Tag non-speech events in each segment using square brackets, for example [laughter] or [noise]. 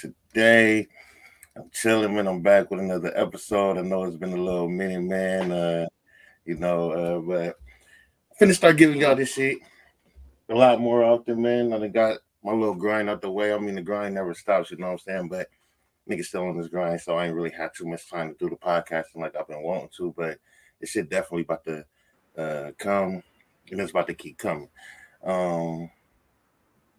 Today? I'm chilling, man. I'm back with another episode. I know it's been a little mini man, uh, you know, uh, but I'm finna start giving y'all this shit a lot more often, man. I got my little grind out the way. I mean, the grind never stops, you know what I'm saying? But niggas still on this grind, so I ain't really had too much time to do the podcasting like I've been wanting to, but this shit definitely about to uh, come and it's about to keep coming. Um,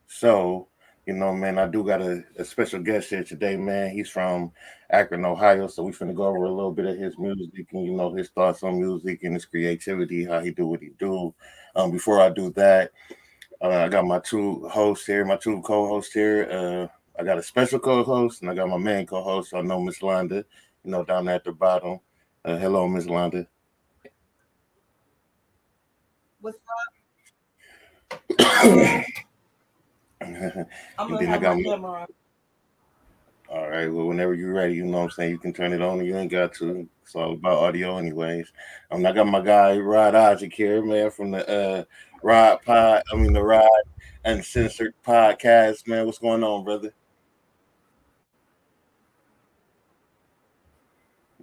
so, you know, man, I do got a, a, special guest here today, man. He's from Akron, Ohio. So we're finna go over a little bit of his music and you know his thoughts on music and his creativity, how he do what he do. Um, before I do that, uh, I got my two hosts here, my two co-hosts here. Uh, I got a special co-host and I got my main co-host. I know Miss Londa, you know, down at the bottom. Uh, hello, Miss Londa. What's up? [clears throat] I'm then I got my, All right. Well, whenever you're ready, you know what I'm saying, you can turn it on. You ain't got to. It's all about audio, anyways. Um, I got my guy Rod Isaac here, man, from the uh Rod Pod. I mean the Rod Uncensored podcast, man. What's going on, brother?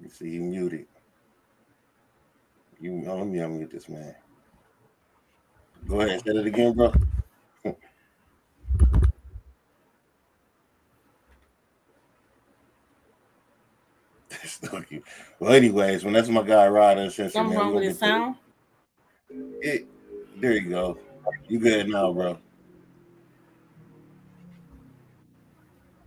You see, you muted. You oh, let me unmute this man. Go ahead, and say it again, bro. Well, anyways, when that's my guy Ryder, since something wrong with his sound. It, there you go. You good now, bro?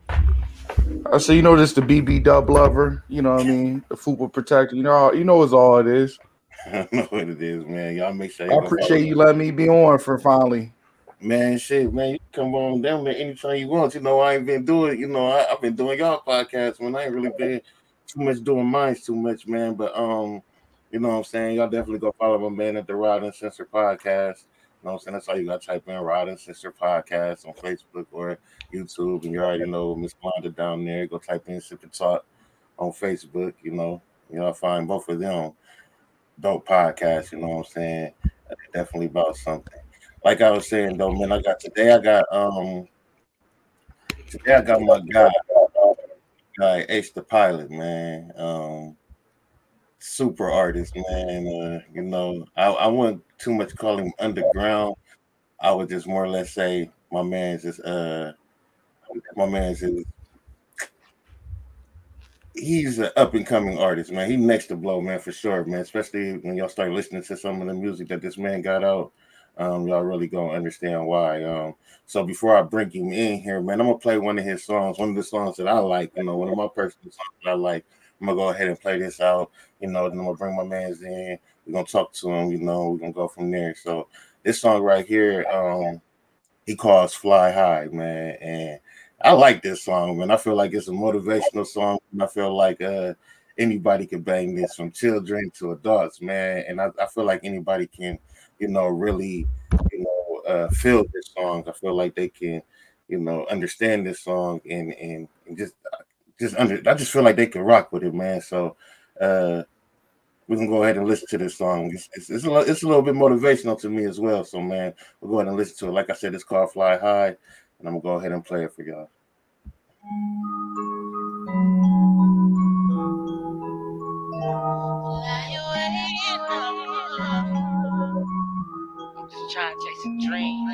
Uh, I say, you know, this the BB Dub lover. You know what I mean? The football protector. You know, you know, it's all it is. [laughs] I know what it is, man. Y'all make sure. I appreciate you letting me be on for finally. Man, shit, man, you come on down there anytime you want. You know, I ain't been doing. You know, I, have been doing y'all podcasts when I ain't really been too much doing mine too much, man. But um, you know what I'm saying? Y'all definitely go follow my man at the Rod Uncensored Podcast. You know what I'm saying? That's all you gotta type in Rod Uncensored Podcast on Facebook or YouTube. And you already know Miss Blonda down there. Go type in Sip and Talk on Facebook, you know. Know, find both of them dope podcasts, you know what I'm saying? Definitely about something. Like I was saying though, man, I got today I got um today I got my guy guy AceDaPilot, man. Um, super artist, man. Uh, you know, I, I wouldn't too much call him underground. I would just more or less say my man's just uh my man's is he's an up and coming artist, man. He next to blow, man, for sure, man. Especially when y'all start listening to some of the music that this man got out. Um, y'all really gonna understand why. Um, so before I bring him in here, man, I'm gonna play one of his songs, one of the songs that I like, you know, one of my personal songs that I like I'm gonna go ahead and play this out. You know, then I'm gonna bring my man's in. We're gonna talk to him. You know, we're gonna go from there. So this song right here, um, he calls "Fly High," man, and I like this song, man. I feel like it's a motivational song. And I feel like uh, anybody can bang this from children to adults, man. And I, I feel like anybody can, you know, really, you know, uh, feel this song. I feel like they can, you know, understand this song and and, and just just under. I just feel like they can rock with it, man. So. uh we can go ahead and listen to this song. It's, it's, it's, a, it's a little bit motivational to me as well. So, man, we'll go ahead and listen to it. Like I said, it's called Fly High and I'm gonna go ahead and play it for y'all. Dream.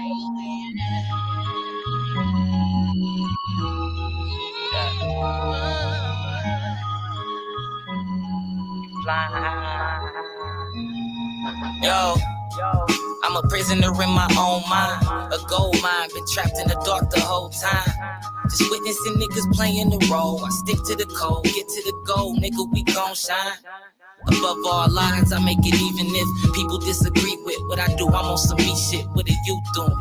Fly. Yo. I'm a prisoner in my own mind. A gold mine, been trapped in the dark the whole time. Just witnessing niggas playing the role. I stick to the code, get to the goal, nigga, we gon' shine. Above all lines, I make it even if people disagree with what I do. I'm on some me shit. What are you doing?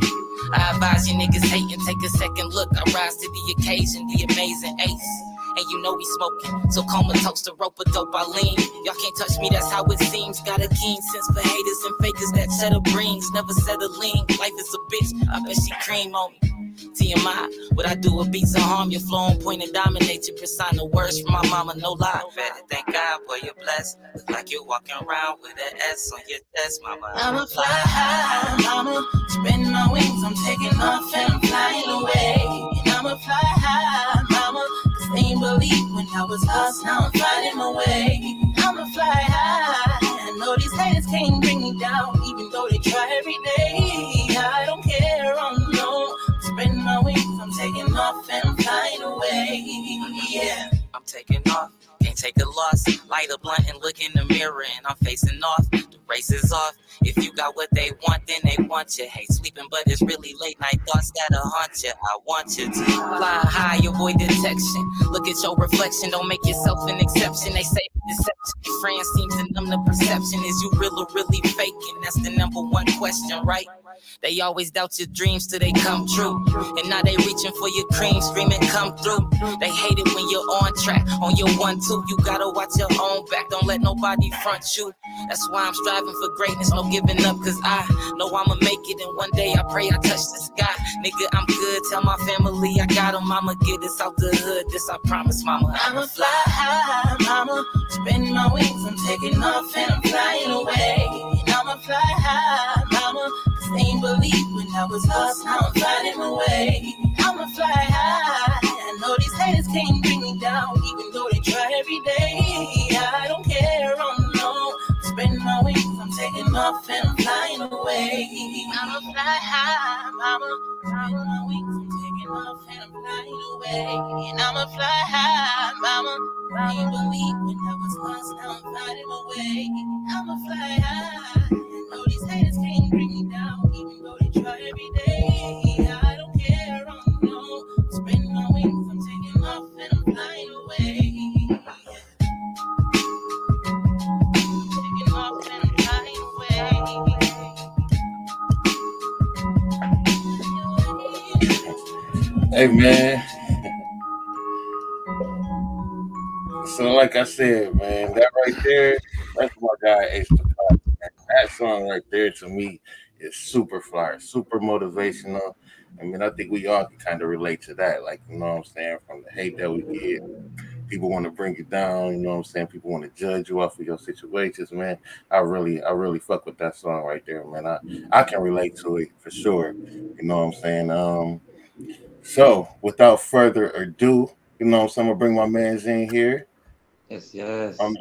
I advise you niggas hating, take a second look. I rise to the occasion, the amazing ace and you know we smoking. So comatose the rope a dope, I lean. Y'all can't touch me, that's how it seems. Got a keen sense for haters and fakers that cheddar brings. Never settling, life is a bitch. I bet she cream on me. TMI, what I do with beats of harm, your flow on point and dominate your persona. Words from my mama, no lie. Better thank God, boy, you're blessed. Look like you're walking around with an S on your chest, mama. I'ma fly high, mama. Spreading my wings, I'm taking off and I'm flying away. And I'ma fly high, mama. Cause they ain't believe when I was lost, now I'm finding my way. I'ma fly high. I know these haters can't bring me down, even though they try every day. Off and flying away. Yeah. I'm taking off, can't take a loss. Light a blunt and look in the mirror, and I'm facing off. The race is off. If you got what they want, then they want you. Hate sleeping, but it's really late night thoughts that'll haunt you. I want you to fly high, avoid detection. Look at your reflection, don't make yourself an exception. They say deception, your friends seem to numb the perception. Is you real or really faking? That's the number one question, right? They always doubt your dreams till they come true. And now they reaching for your cream, screaming, come through. They hate it when you're on track, on your one, two. You gotta watch your own back, don't let nobody front you. That's why I'm striving for greatness, no giving up, cause I know I'ma make it. And one day I pray I touch the sky. Nigga, I'm good, tell my family I got them. I'ma get this out the hood, this I promise, mama. I'ma fly high, mama. Spreading my wings, I'm taking off and I'm flying away. I'ma fly high, mama. Cause they ain't believe when I was lost, now I'm finding my way. I'ma fly high. I know these haters can't bring me down, even though they try every day. Off and flying away. I'ma fly high, mama. Spreading my wings, I'm taking off and I'm flying away. And I'ma fly high, mama. I ain't believe when I was lost, now I'm finding my way. I'ma fly high. I know these haters can't bring me down, even though they try every day. Hey man. So like I said, man, that right there, that's my guy Ace. That song right there to me is super fly, super motivational. I mean, I think we all can kind of relate to that. Like, you know what I'm saying? From the hate that we get, people want to bring you down, you know what I'm saying? People want to judge you off of your situations, man. I really, I really fuck with that song right there, man. I, I can relate to it for sure. You know what I'm saying? Um, so without further ado, you know what I'm gonna bring my man's in here. Yes, yes. Um,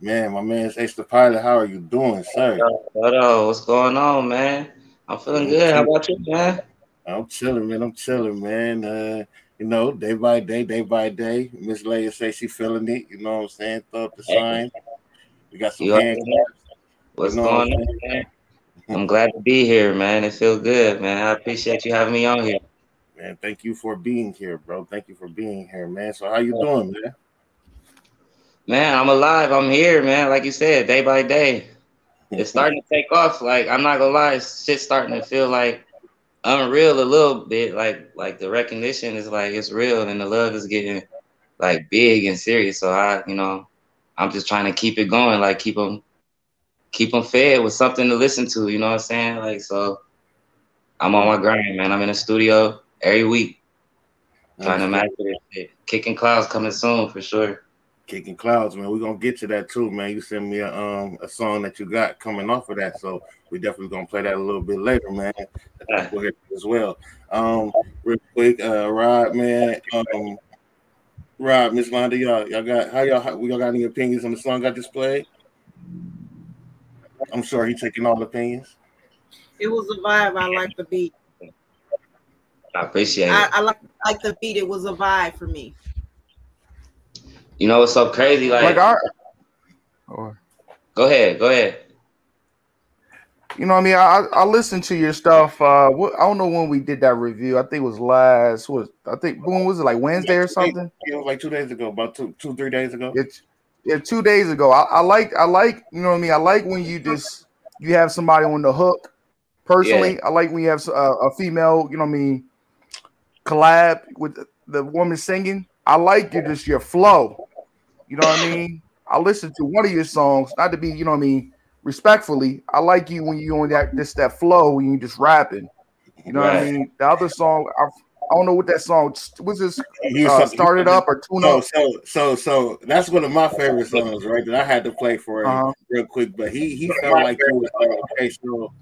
man, my man's AceDaPilot. How are you doing, sir? What up? What's going on, man? I'm feeling good. How about you, man? I'm chilling, man. I'm chilling, man. Uh, you know, day by day, day by day. Miss Leia say she feeling it. You know what I'm saying? Throw up the sign. We got some You hand. What's You know what going I'm on, man? I'm glad to be here, man. It feels good, man. I appreciate you having me on here. Man, thank you for being here, bro. Thank you for being here, man. So how you doing, man? Man, I'm alive. I'm here, man. Like you said, day by day. It's [laughs] starting to take off. Like I'm not gonna lie, shit's starting to feel like unreal a little bit. Like like the recognition is like it's real, and the love is getting like big and serious. So I, you know, I'm just trying to keep it going. Like keep them keep them fed with something to listen to. You know what I'm saying? Like so, I'm on my grind, man. I'm in the studio every week trying to master this shit. Kicking clouds coming soon for sure. Kicking clouds, man. We're gonna get to that too, man. You send me a um a song that you got coming off of that, so we definitely gonna play that a little bit later, man. as well. Um, real quick, uh, Rod, man. Um, Rod, Miss Londa, y'all, y'all got how y'all we y'all got any opinions on the song I displayed? I'm sure he's taking all the opinions. It was a vibe. I like the beat. I appreciate it. I, I like like the beat. It was a vibe for me. You know what's so crazy? Like, Like our, or go ahead, go ahead. you know, what I mean, I I listened to your stuff. Uh, what, I don't know when we did that review. I think it was last. Was I think when was it like Wednesday or something? It was like two days ago, about two, two, three days ago. It's yeah, two days ago. I, I like I like you know what I mean. I like when you just you have somebody on the hook. Personally, I like when you have a, a female. You know what I mean. Collab with the, the woman singing. I like your just your flow. You know what I mean. I listened to one of your songs, not to be you know what I mean respectfully. I like you when you on that this that flow when you just rapping. You know what I mean. The other song, I, I don't know what that song was. This uh, started up or tune So, up. so, so, so that's one of my favorite songs, right? That I had to play for him Uh-huh. real quick. But he he felt like he was uh, okay. So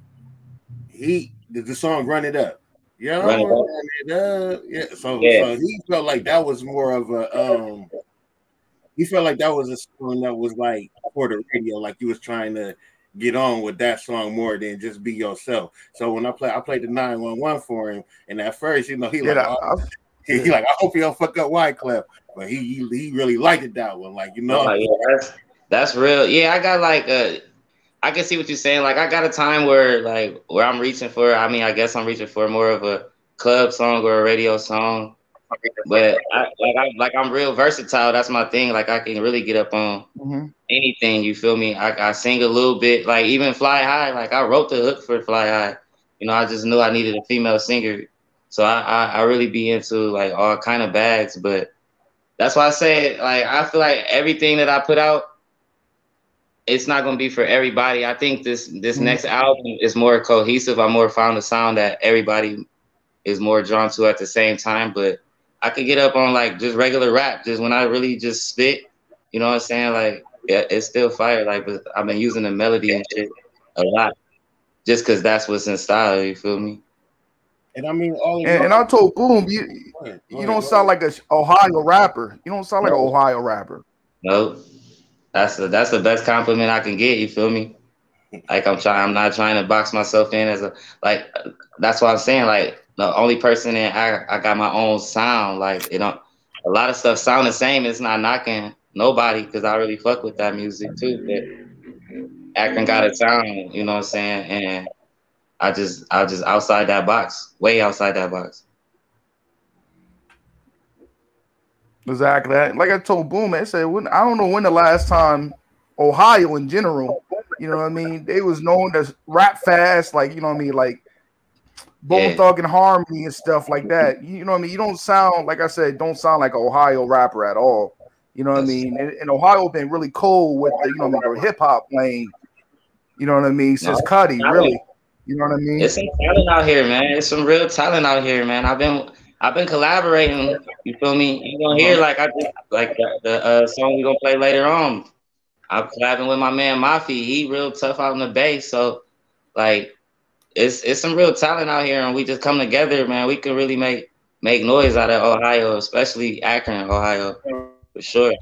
he the, the song "Run It Up." Yeah, Run It Up. run it up. Yeah. So, Yeah. so he felt like that was more of a um. He felt like that was a song that was like for the radio, like you was trying to get on with that song more than just be yourself. So when I play, I played the nine one one for him, and at first, you know, he Yeah, like, I- oh, [laughs] he, he like, I hope he don't fuck up Wyclef, but he he, he really liked it that one, like you know. I'm like, yeah, that's that's real. Yeah, I got like a I can see what you're saying. Like I got a time where like where I'm reaching for. I mean, I guess I'm reaching for more of a club song or a radio song. But I, like I like I'm real versatile. That's my thing. Like I can really get up on Mhm. anything. You feel me? I, I sing a little bit. Like even Fly High. Like I wrote the hook for Fly High. You know, I just knew I needed a female singer. So I, I, I really be into like all kind of bags. But that's why I say like I feel like everything that I put out, it's not gonna be for everybody. I think this this Mhm. next album is more cohesive. I more found a sound that everybody is more drawn to at the same time. But I could get up on like just regular rap, just when I really just spit. You know what I'm saying? Like yeah, it's still fire. Like, but I've been using the melody and shit a lot, just because that's what's in style. You feel me? And I mean, all of And, and I told Boom, you Go ahead, go you don't sound like a Ohio rapper. You don't sound like an Ohio rapper. No, that's the that's the best compliment I can get. You feel me? Like I'm trying, I'm not trying to box myself in as a like. That's what I'm saying. Like the only person in I I got my own sound. Like it don't a lot of stuff sound the same. It's not knocking nobody because I really fuck with that music too. But Akron got a sound. You know what I'm saying? And I just I just outside that box, way outside that box. Exactly. Like I told Boom, I said when I don't know when the last time Ohio in general, you know what I mean, they was known to rap fast, like you know what I mean, like Bone Yeah. Thug and Harmony and stuff like that. You know what I mean? You don't sound like I said, don't sound like an Ohio rapper at all. You know what I mean? And, and Ohio been really cool with the you know what I mean, the hip hop lane. You know what I mean? Since No, Cudi, really. You know what I mean? It's some talent out here, man. It's some real talent out here, man. I've been I've been collaborating. You feel me? You gonna hear like I just like the, the uh, song we gonna play later on. I'm collabing with my man Mafi. He real tough out in the bay. So like it's it's some real talent out here and we just come together, man. We can really make make noise out of Ohio, especially Akron, Ohio. For sure.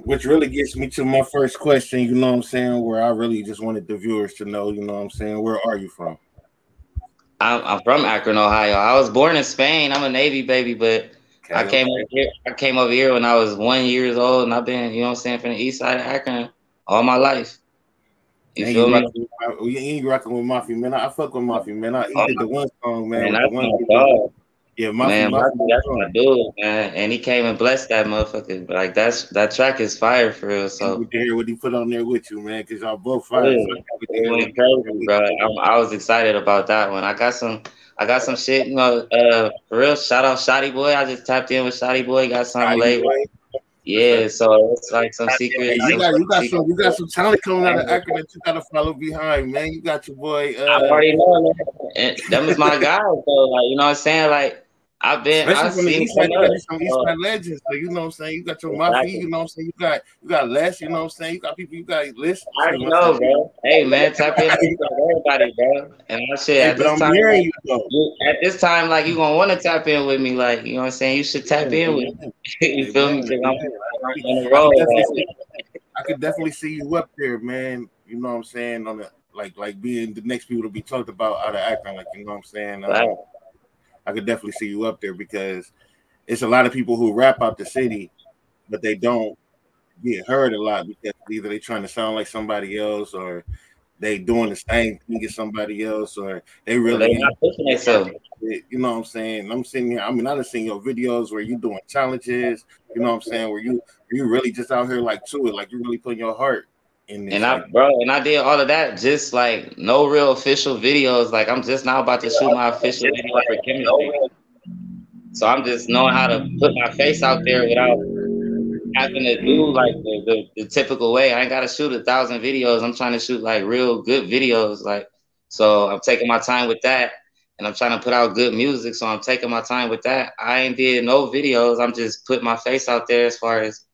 Which really gets me to my first question, you know what I'm saying? Where I really just wanted the viewers to know, you know what I'm saying? Where are you from? I'm, I'm from Akron, Ohio. I was born in Spain. I'm a Navy baby, but I came okay. over here. I came over here when I was one years old, and I've been, you know, what I'm saying, from the east side of Akron all my life. You Man, feel you me? you ain't rocking with Mafia, man. I, I fuck with Mafia, man. I, he Oh, did the one song, man. Man, the one dog. Yeah, my, man, Muffy, Murphy, that's my dude, man. And he came and blessed that motherfucker. Like that's that track is fire for real. So good to hear what he put on there with you, man, because y'all both fire. Yeah. So good to it hear went what- crazy, bro. I, I was excited about that one. I got some, I got some shit. You know, uh, for real. Shout out Shotty Boy. I just tapped in with Shotty Boy. Got something laid. Yeah, so it's like some secret. You got you got some you got some talent coming out of Akron that you gotta follow behind, man. You got your boy. I Uh, already know, man. And them is my guy, though. Like you know what I'm saying? Like I've been, I've seen east side, you come got up. some east side legends. So you know what I'm saying. You got your Exactly. Muffy, you know what I'm saying. You got you got Les, you know what I'm saying. You got people, you got list. I already know, bro. Hey, man, tap in everybody, bro. And I shit Hey, at this I'm time, like, you at this time, like you gonna want to tap in with me, like you know what I'm saying. You should tap in with me. [laughs] you feel me? 'Cause I'm on the road. I could, definitely, I could definitely see you up there, man. You know what I'm saying? On the like like being the next people to be talked about out of Akron, like you know what I'm saying. Right. Um, I could definitely see you up there because it's a lot of people who rap out the city, but they don't get heard a lot because either they're trying to sound like somebody else or they doing the same thing as somebody else or they really not pushing themselves. you know what I'm saying? I'm sitting here. I mean, I done seen your videos where you doing challenges. You know what I'm saying? Where you you really just out here like to it, like you really putting your heart And I, bro, and I did all of that just like no real official videos. Like I'm just now about to shoot my official video for chemistry. So I'm just knowing how to put my face out there without having to do like the, the, the typical way. I ain't gotta shoot a thousand videos. I'm trying to shoot like real good videos. Like so I'm taking my time with that and I'm trying to put out good music. So I'm taking my time with that. I ain't did no videos. I'm just putting my face out there as far as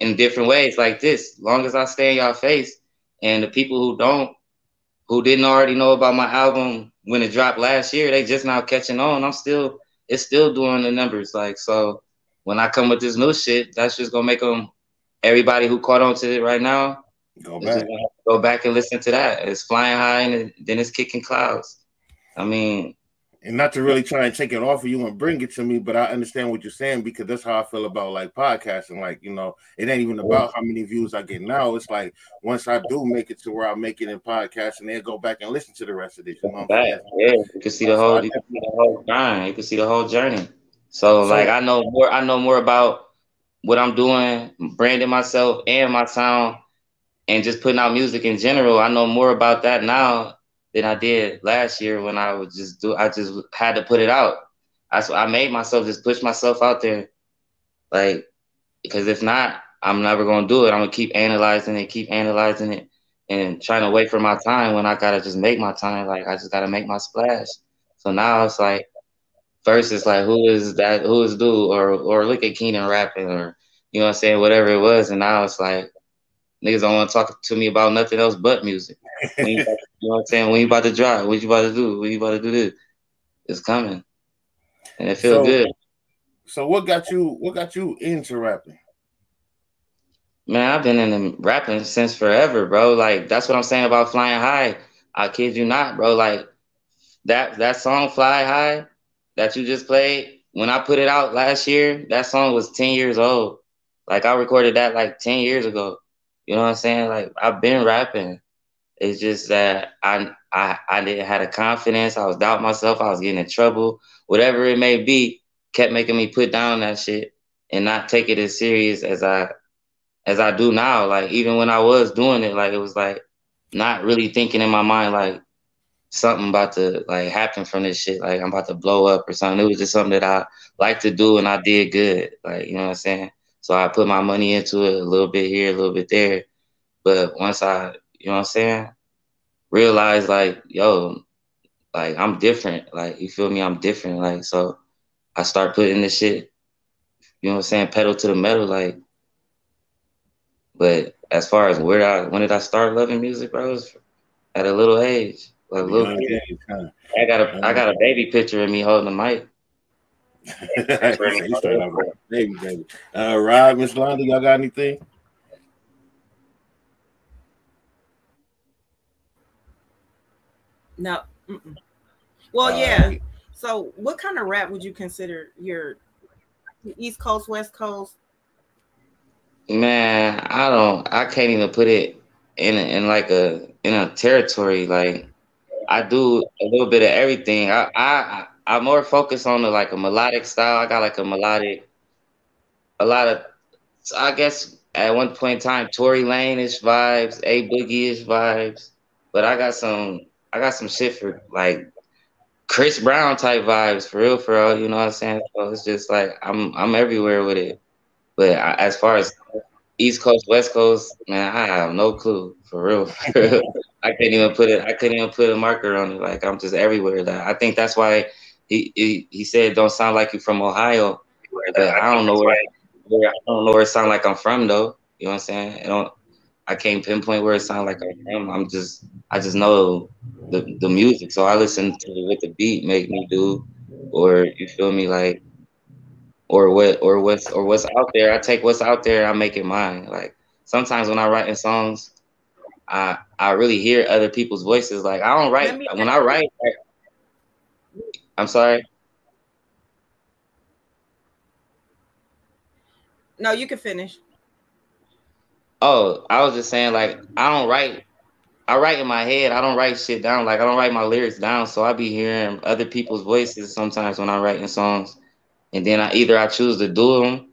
in different ways like this. Long as I stay in y'all face and the people who don't, who didn't already know about my album when it dropped last year, they just now catching on. I'm still, it's still doing the numbers. Like, so when I come with this new shit, that's just gonna make them, everybody who caught on to it right now, go back. go back and listen to that. It's flying high and then it's kicking clouds. I mean, And not to really try and take it off of you and bring it to me, but I understand what you're saying because that's how I feel about like podcasting. Like, you know, it ain't even about how many views I get now. It's like once I do make it to where I make it in podcasting, then go back and listen to the rest of this. You know what I'm. Yeah, you can see the whole, you can see the whole grind. You can see the whole journey. So, So- like, I know more. I know more about what I'm doing, branding myself and my sound, and just putting out music in general. I know more about that now than I did last year when I was just do. I just had to put it out. What I made myself just push myself out there, like because if not, I'm never gonna do it. I'm gonna keep analyzing it, keep analyzing it, and trying to wait for my time when I gotta just make my time. Like I just gotta make my splash. So now it's like first it's like who is that who is dude or or look at Keenan rapping or you know what I'm saying, whatever it was, and now it's like niggas don't want to talk to me about nothing else but music. [laughs] You, about to- you know what I'm saying? When you about to drive, what you about to do? What you about to do this? It's coming. And it feels So- good. So what got you what got you into rapping? Man, I've been in the rapping since forever, bro. Like that's what I'm saying about flying high. I kid you not, bro. Like that that song Fly High that you just played, when I put it out last year, that song was 10 years old. Like I recorded that like 10 years ago. You know what I'm saying? Like I've been rapping. It's just that I I I didn't had a confidence. I was doubting myself. I was getting in trouble. Whatever it may be, kept making me put down that shit and not take it as serious as I as I do now. Like even when I was doing it, like it was like not really thinking in my mind like something about to like happen from this shit. Like I'm about to blow up or something. It was just something that I like to do and I did good. Like you know what I'm saying. So I put my money into it a little bit here, a little bit there. But once I, you know what I'm saying, realize like, yo, like I'm different. Like you feel me? I'm different. Like so, I start putting this shit. You know what I'm saying? Pedal to the metal, like. But as far as where I when did I start loving music, bro? It was at a little age, like a little. Age, huh? I got a I got a baby picture of me holding the mic. [laughs] He started off with a baby, baby. Uh, Rod, Miss Londa, y'all got anything? No. Mm-mm. Well, All yeah. So, what kind of rap would you consider your East Coast, West Coast? Man, I don't. I can't even put it in a, in like a in a territory. Like I do a little bit of everything. I I I more focus on the like a melodic style. I got like a melodic, a lot of, I guess at one point in time, Tory Lanez-ish vibes, A Boogie-ish vibes, but I got some, I got some shit for like Chris Brown type vibes for real, for real. You know what I'm saying? So it's just like I'm, I'm everywhere with it. But I, as far as East Coast, West Coast, man, I have no clue for real. For [laughs] real. I couldn't even put it. I couldn't even put a marker on it. Like I'm just everywhere. That I think that's why he he, he said don't sound like you from Ohio. But I don't know where, where I don't know where it sound like I'm from though. You know what I'm saying? I don't. I can't pinpoint where it sound like I'm. I'm just I just know the the music, so I listen to what the beat make me do, or you feel me like, or what or what's or what's out there. I take what's out there, I make it mine. Like sometimes when I write in songs, I I really hear other people's voices. Like I don't write when I write. Like, I'm sorry. No, you can finish. Oh, I was just saying like I don't write. I write in my head. I don't write shit down. Like I don't write my lyrics down. So I be hearing other people's voices sometimes when I'm writing songs, and then I either I choose to do them.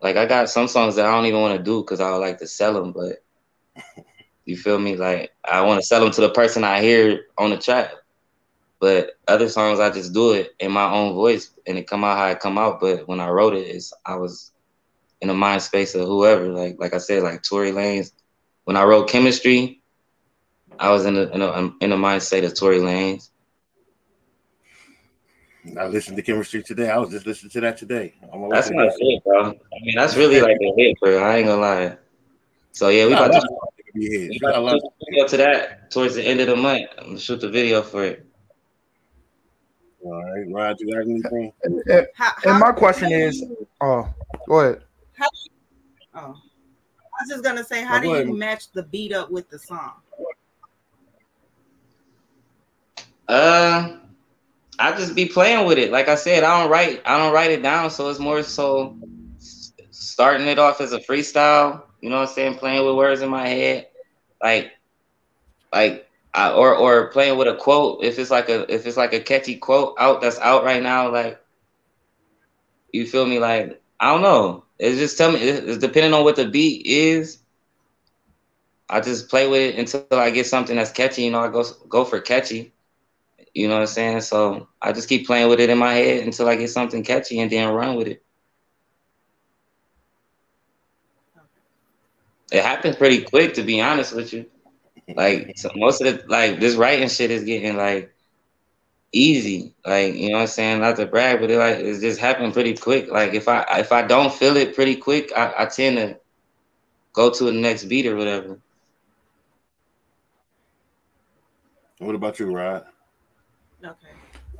Like I got some songs that I don't even want to do because I would like to sell them, but [laughs] you feel me? Like I want to sell them to the person I hear on the track. But other songs I just do it in my own voice and it come out how it come out. But when I wrote it, is I was in the mind space of whoever. Like like I said, like Tory Lanez. When I wrote Chemistry, I was in the in, a, um, in the mind state of Tory Lanez. I listened to Chemistry today. I was just listening to that today. I'm that's not it, bro. I mean, that's really like a hit, bro. I ain't gonna lie. So yeah, we Nah, about that's to Yeah, we got a about to lot. video to that towards the end of the month. I'm gonna shoot the video for it. All right, Rod, you got anything? And, and- How, and how- my question is, oh, go ahead. Oh, I was just gonna say, how do you match the beat up with the song? Uh, I just be playing with it. Like I said, I don't write. I don't write it down, so it's more so starting it off as a freestyle. You know what I'm saying? Playing with words in my head, like, like, I, or or playing with a quote. If it's like a if it's like a catchy quote out that's out right now, like, you feel me? Like I don't know. It's just tell me. It's depending on what the beat is. I just play with it until I get something that's catchy. You know, I go go for catchy. You know what I'm saying? So I just keep playing with it in my head until I get something catchy and then run with it. It happens pretty quick, to be honest with you. Like so most of the like this writing shit is getting like easy. Like you know what I'm saying? Not to brag, but it like it's just happened pretty quick. Like if I if I don't feel it pretty quick, I, I tend to go to the next beat or whatever. What about you, Rod? Okay.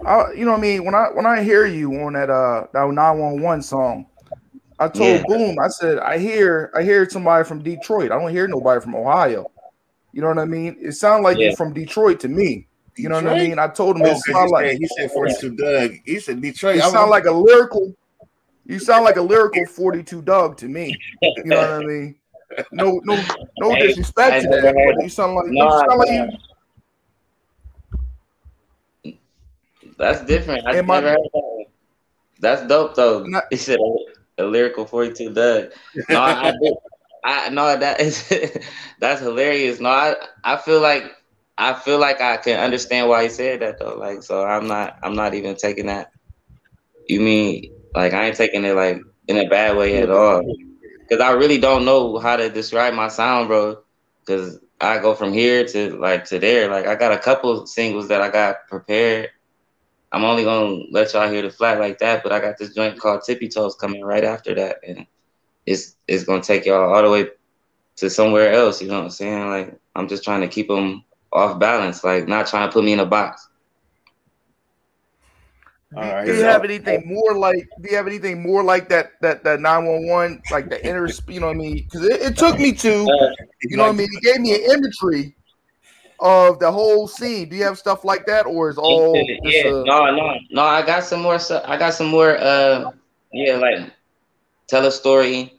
I, you know what I mean? When I when I hear you on that uh that 911 song, I told Yeah. Boom, I said, I hear I hear somebody from Detroit. I don't hear nobody from Ohio. You know what I mean? It sounds like Yeah. you're from Detroit to me. You know what I mean? I told him Oh, it 'cause sound he, like said, he said 42 Dugg. He said Detroit. you sound like a lyrical. You sound like a lyrical 42 Dugg to me. You know what I mean? No, no, no Hey, disrespect to that, never but you sound like you sound like you, That's different. I And my- never heard that. That's dope though. And I- he said a, a lyrical 42 Dugg. No, I, I do. [laughs] I no, that is [laughs] that's hilarious. No, I I feel like I feel like I can understand why he said that though. Like, so I'm not I'm not even taking that. You mean like I ain't taking it like in a bad way at all? Because I really don't know how to describe my sound, bro. Because I go from here to like to there. Like I got a couple singles that I got prepared. I'm only gonna let y'all hear the flat like that, but I got this joint called Tippy Toes coming right after that, and it's it's gonna take y'all all the way to somewhere else. You know what I'm saying? Like I'm just trying to keep them off balance, like not trying to put me in a box. All right. do you have anything more like do you have anything more like that that that 911 like the inner you know what I mean because it, it took me to you know what I mean it gave me an imagery of the whole scene do you have stuff like that or is all yeah, uh, no, no, no. I got some more stuff. I got some more. Uh, yeah, like tell a story,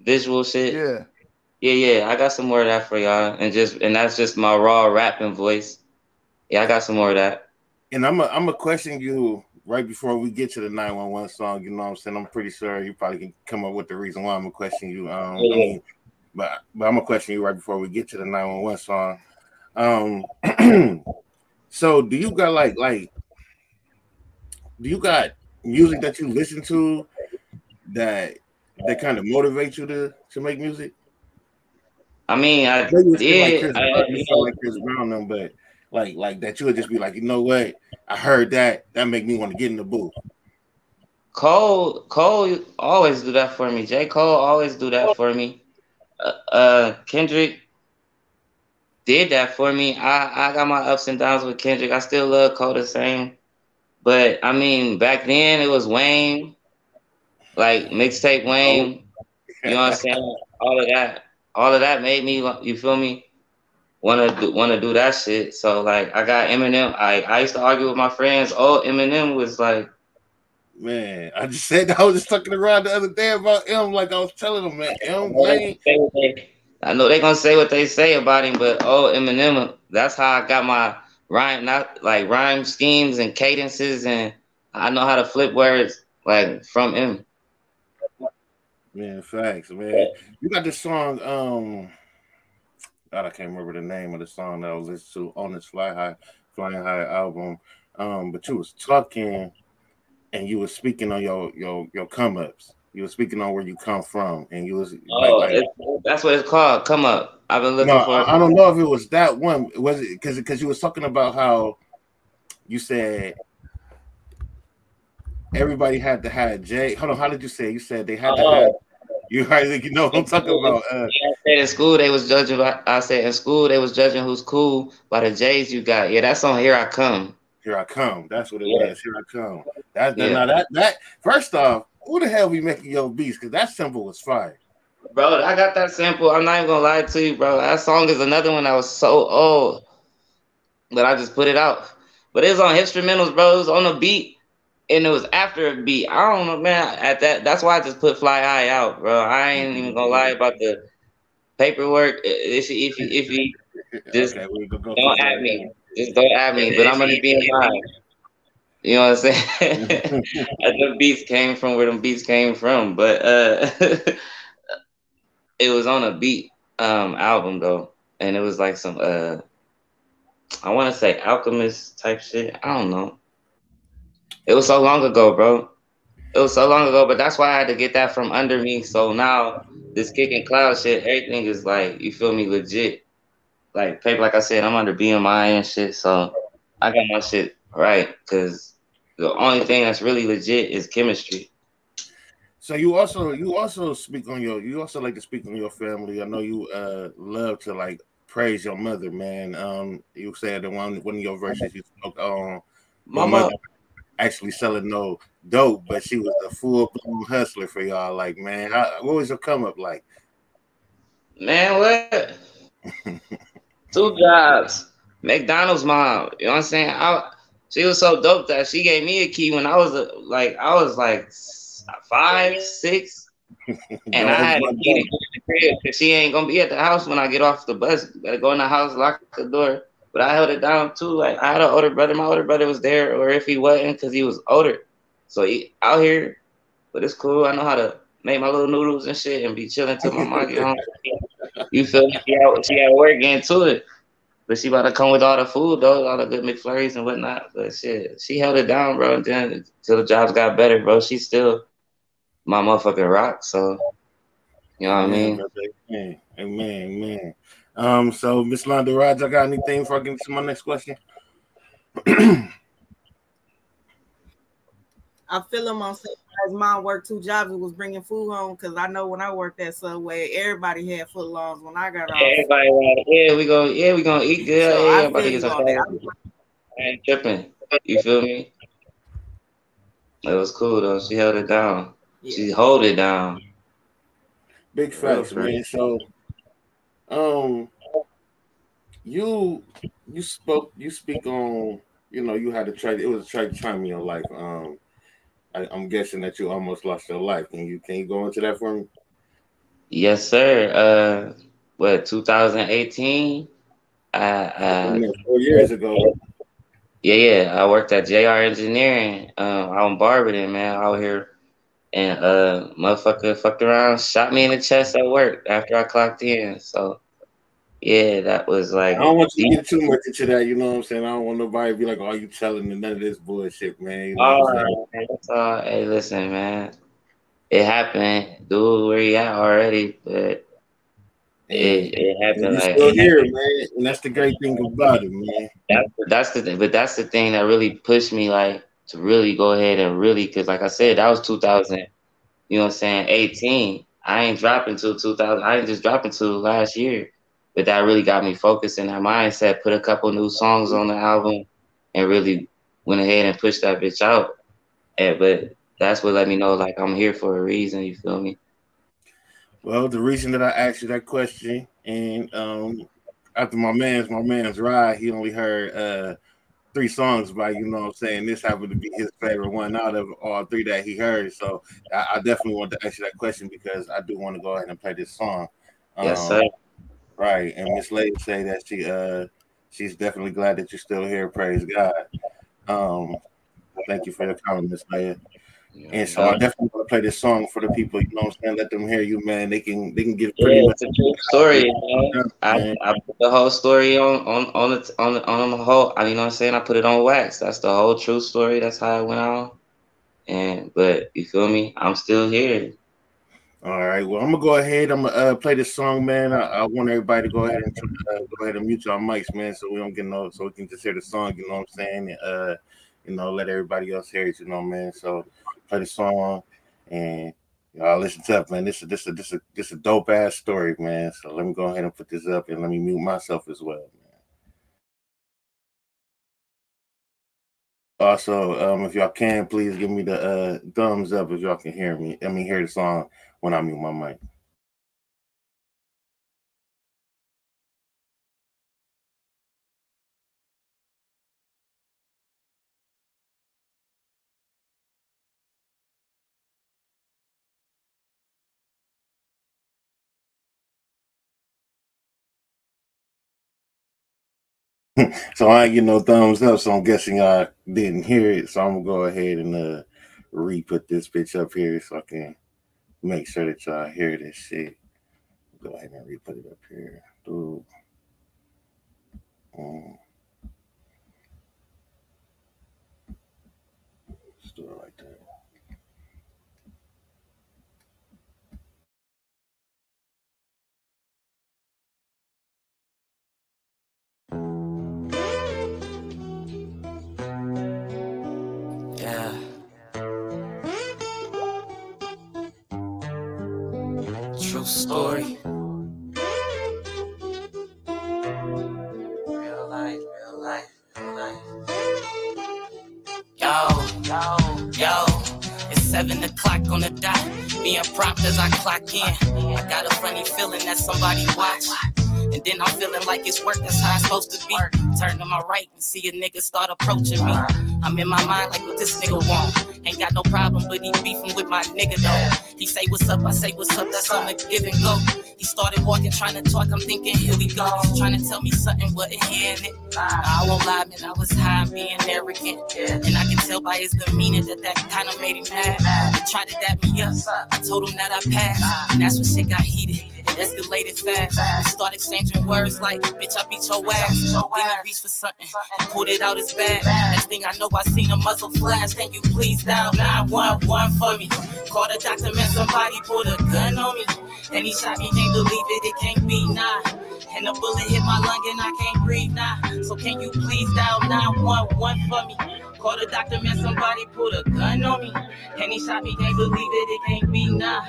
visual shit. yeah Yeah, yeah, I got some more of that for y'all, and just and that's just my raw rapping voice. Yeah, I got some more of that. And I'm a, I'm a question you right before we get to the 911 song, you know what I'm saying? I'm pretty sure you probably can come up with the reason why I'm gonna question you. Um, I mean, but but I'm gonna question you right before we get to the 911 song. Um, [clears throat] so do you got like like do you got music that you listen to that that kind of motivate you to to make music? I mean, I it's did. like Chris, I- Brown, you sound like Chris Brown, them, but like like that you would just be like, you know what? I heard that. That make me want to get in the booth. Cole, Cole always do that for me. J. Cole always do that for me. Uh, uh, Kendrick did that for me. I, I got my ups and downs with Kendrick. I still love Cole the same. But I mean, back then it was Wayne, like mixtape Wayne. You know what I'm saying? All of that, all of that made me. You feel me? Want to do, want to do that shit. So like, I got Eminem. I I used to argue with my friends. Oh, Eminem was like. Man, I just said I was just talking around the other day about M, like I was telling them, man, M, I know they're gonna say what they say about him, but oh Eminem, that's how I got my rhyme, not like rhyme schemes and cadences, and I know how to flip words like from him. Man, facts, man. You got this song, um, God, I can't remember the name of the song that I was listening to on this Fly High, Flying High album. Um, but you was talking and you was speaking on your your your come ups. You was speaking on where you come from, and you was Oh, like it's- that's what it's called. Come up. I've been looking no, for. I, I don't know if it was that one. Was it because because you was talking about how you said everybody had to have Jay. Hold on, how did you say? it? You said they had to Oh. have. You [laughs] guys, you know what I'm talking about. Uh, Yeah, I said in school they was judging. by- I said in school they was judging who's cool by the J's you got. Yeah, that's on here I come. here I come. That's what it Yeah. was. Here I come. That Yeah. now that that first off, who the hell be making your beats? Because that symbol was fire. Bro, I got that sample. I'm not even gonna lie to you, bro. That song is another one that was so old, but I just put it out. But it's on instrumentals, bro. It was on the beat, and it was after a beat. I don't know, man. At that, that's why I just put Fly High out, bro. I ain't even gonna lie about the paperwork. If you, if you, if you Just okay, go, don't at me, just don't at me. But I'm gonna be in line. You know what I'm saying? [laughs] the beats came from where them beats came from, but uh, [laughs] it was on a beat um album though, and it was like some uh, I want to say alchemist type shit. I don't know. It was so long ago, bro. It was so long ago, but that's why I had to get that from under me. So now this kicking cloud shit, everything is like you feel me, legit. Like paper, like I said, I'm under BMI and shit, so I got my shit right because the only thing that's really legit is chemistry. So you also you also speak on your you also like to speak on your family. I know you uh love to like praise your mother, man. Um, you said one one of your verses you spoke on my Mama, mother actually selling no dope, but she was a full blown hustler for y'all. Like, man, how, what was your come up like? man, what? [laughs] Two jobs. McDonald's mom. You know what I'm saying? I, she was so dope that she gave me a key when I was uh, like I was like five, six, [laughs] and I had a key to the crib because she ain't gonna be at the house when I get off the bus. Gotta go in the house, lock the door. But I held it down too. Like I had an older brother. My older brother was there, or if he wasn't, because he was older. So he out here, but it's cool. I know how to make my little noodles and shit and be chilling till my mom get home. You feel me? She out, she at work getting to it. But she about to come with all the food though, all the good McFlurries and whatnot. But shit, she held it down, bro. And then till the jobs got better, bro. She still my motherfucking rock. So you know what I mean? Amen, amen, amen. Um, so Miss Londa Raj, I got anything before I get to my next question? I feel him on saying his mom worked two jobs and was bringing food home because I know when I worked at Subway, everybody had foot longs when I got off. Everybody like, yeah, we gonna yeah, we gonna eat good. So yeah, I I'm about to get you some food. I tripping. You feel me? It was cool though. She held it down. Yeah. She hold it down. Big facts, Real man. So, um, you you spoke you speak on you know you had to try it was a try time in your life. Um, I, I'm guessing that you almost lost your life. Can you can you go into that for me? Yes, sir. Uh what 2018? Uh, uh Four years ago. Yeah, yeah. I worked at JR Engineering um, out in Barberton, man, out here. And uh motherfucker fucked around, shot me in the chest at work after I clocked in. So yeah, that was like I don't want you to get too much into that, you know what I'm saying? I don't want nobody to be like, Oh, you telling me none of this bullshit, man. You know all right, saying? man, that's all. Hey, listen, man. It happened. Dude, where you at already? But it, it And happened you like still here, man. And that's the great thing about it, man. That's that's the thing, but that's the thing that really pushed me like to really go ahead and really because like I said, that was 2000. You know what I'm saying? 18. I ain't dropping till 2000. I ain't just dropping till last year, but that really got me focused in that mindset. Put a couple new songs on the album, and really went ahead and pushed that bitch out. And but that's what let me know like I'm here for a reason. You feel me? Well, the reason that I asked you that question, and um, after my man's my man's ride, he only heard uh three songs by you know what I'm saying. This happened to be his favorite one out of all three that he heard. So I, I definitely want to ask you that question because I do want to go ahead and play this song. Yes, Um, sir. Right. And Miss Lady say that she uh she's definitely glad that you're still here. Praise God. Um thank you for your comment, Miss Lady. And so I definitely want to play this song for the people, you know what I'm saying? Let them hear you, man. They can they can get pretty Yeah, much it's a true story. You know? I, I put the whole story on on on the on the, on the whole. I mean, you know what I'm saying? I put it on wax. That's the whole true story. That's how it went on. And but you feel me? I'm still here. All right. Well, I'm gonna go ahead. I'm gonna uh, play this song, man. I, I want everybody to go ahead and uh, go ahead and mute your mics, man, so we don't get no, so we can just hear the song. You know what I'm saying? And, uh, you know, let everybody else hear it. You know, man. So play the song, and y'all listen to it, man. This is this is this is this is a dope ass story, man. So let me go ahead and put this up, and let me mute myself as well. Man. Also, um, if y'all can, please give me the uh, thumbs up if y'all can hear me. I mean, hear the song when I mute my mic. [laughs] so I ain't get no thumbs up, so I'm guessing y'all didn't hear it. So I'm gonna go ahead and uh re-put this bitch up here so I can make sure that y'all hear this shit. Go ahead and re-put it up here. Dude. Like it's work, that's how it's supposed to be. Turn to my right and see a nigga start approaching me. I'm in my mind like what this nigga want. Ain't got no problem, but he beefing with my nigga though. He say what's up, I say what's up, that's on the give and go. He started walking, trying to talk, I'm thinking here we go. Trying to tell me something, wasn't hearing it. I won't lie, man, I was high, being arrogant. And I can tell by his demeanor that that kind of made him mad. He tried to dap me up, I told him that I passed. And that's when shit got heated. Escalated fast. We started exchanging words like, bitch, I beat your ass. Then he reached for something, pulled it out his bag. Next thing I know, I seen a muzzle flash. Can you please dial 911 for me? Call the doctor, man, somebody pulled a gun on me. And he shot me, can't believe it, it can't be nah. And the bullet hit my lung and I can't breathe nah. So can you please dial 911 for me? Call the doctor, man, somebody pulled a gun on me. And he shot me, can't believe it, it can't be nah.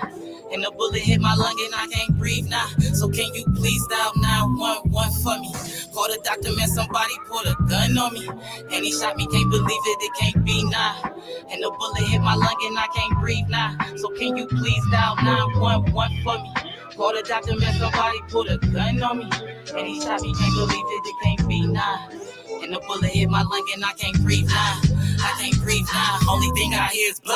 And the bullet hit my lung and I can't breathe now. So can you please dial 911 for me? Call the doctor, man, somebody pulled a gun on me. And he shot me, can't believe it, it can't be nah. And the bullet hit my lung and I can't breathe now. So can you please dial 911 for me? Call the doctor, man, somebody put a gun on me. And he shot me, can't believe it, it can't be nah. And the bullet hit my lung and I can't breathe nah. I can't breathe now. Only thing I hear is blah.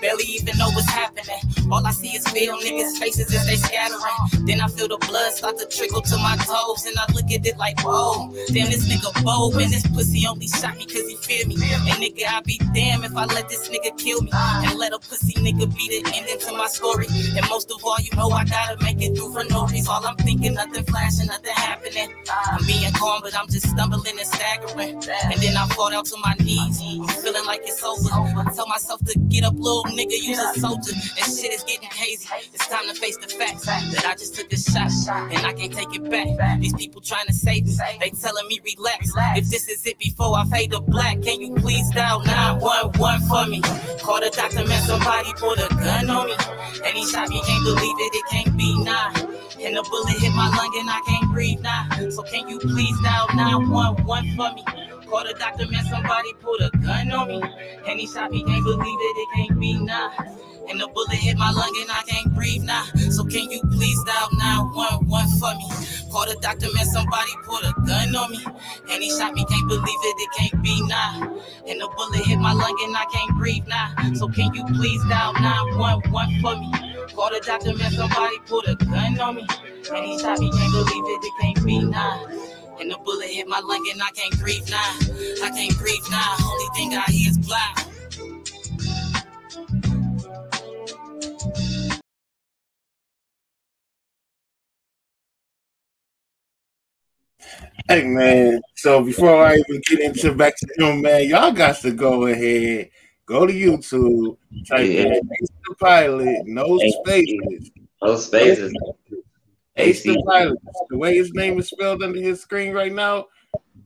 Barely even know what's happening. All I see is feel niggas' faces as they scattering. Then I feel the blood start to trickle to my toes. And I look at it like, whoa, damn, this nigga bold. And this pussy only shot me cause he fear me. And nigga, I'd be damn if I let this nigga kill me. And let a pussy nigga be the ending to my story. And most of all, you know I gotta make it through for no reason. All I'm thinking, nothing flashing, nothing happening. I'm being calm, but I'm just stumbling and staggering. And then I fall down to my knees. Feeling like it's over. I tell myself to get up, little nigga, use a soldier. And shit is getting hazy. It's time to face the facts that I just took a shot and I can't take it back. These people trying to save me, they telling me relax. If this is it before I fade to black, can you please dial 911 for me? Call the doctor, man, somebody put a gun on me. And he shot me, can't believe it, it can't be nah. And the bullet hit my lung and I can't breathe now. So can you please dial 911 for me? Call the doctor, man, somebody put a gun on me. And he shot me, can't believe it, it can't be nah. And the bullet hit my lung and I can't breathe now. So can you please dial 911 for me? Call the doctor, man, somebody put a gun on me. And he shot me, can't believe it, it can't be now. And the bullet hit my lung and I can't breathe now. So can you please dial 911 for me? Call the doctor, man, somebody put a gun on me. And he shot me, can't believe it, it can't be now. And the bullet hit my lung and I can't breathe now. I can't breathe now. Only thing I hear is black. Hey man, so before I even get into back to him, man, y'all got to go ahead, go to YouTube, type Yeah. in Ace the Pilot, no spaces. No spaces. Ace the AC. Pilot. The way his name is spelled under his screen right now.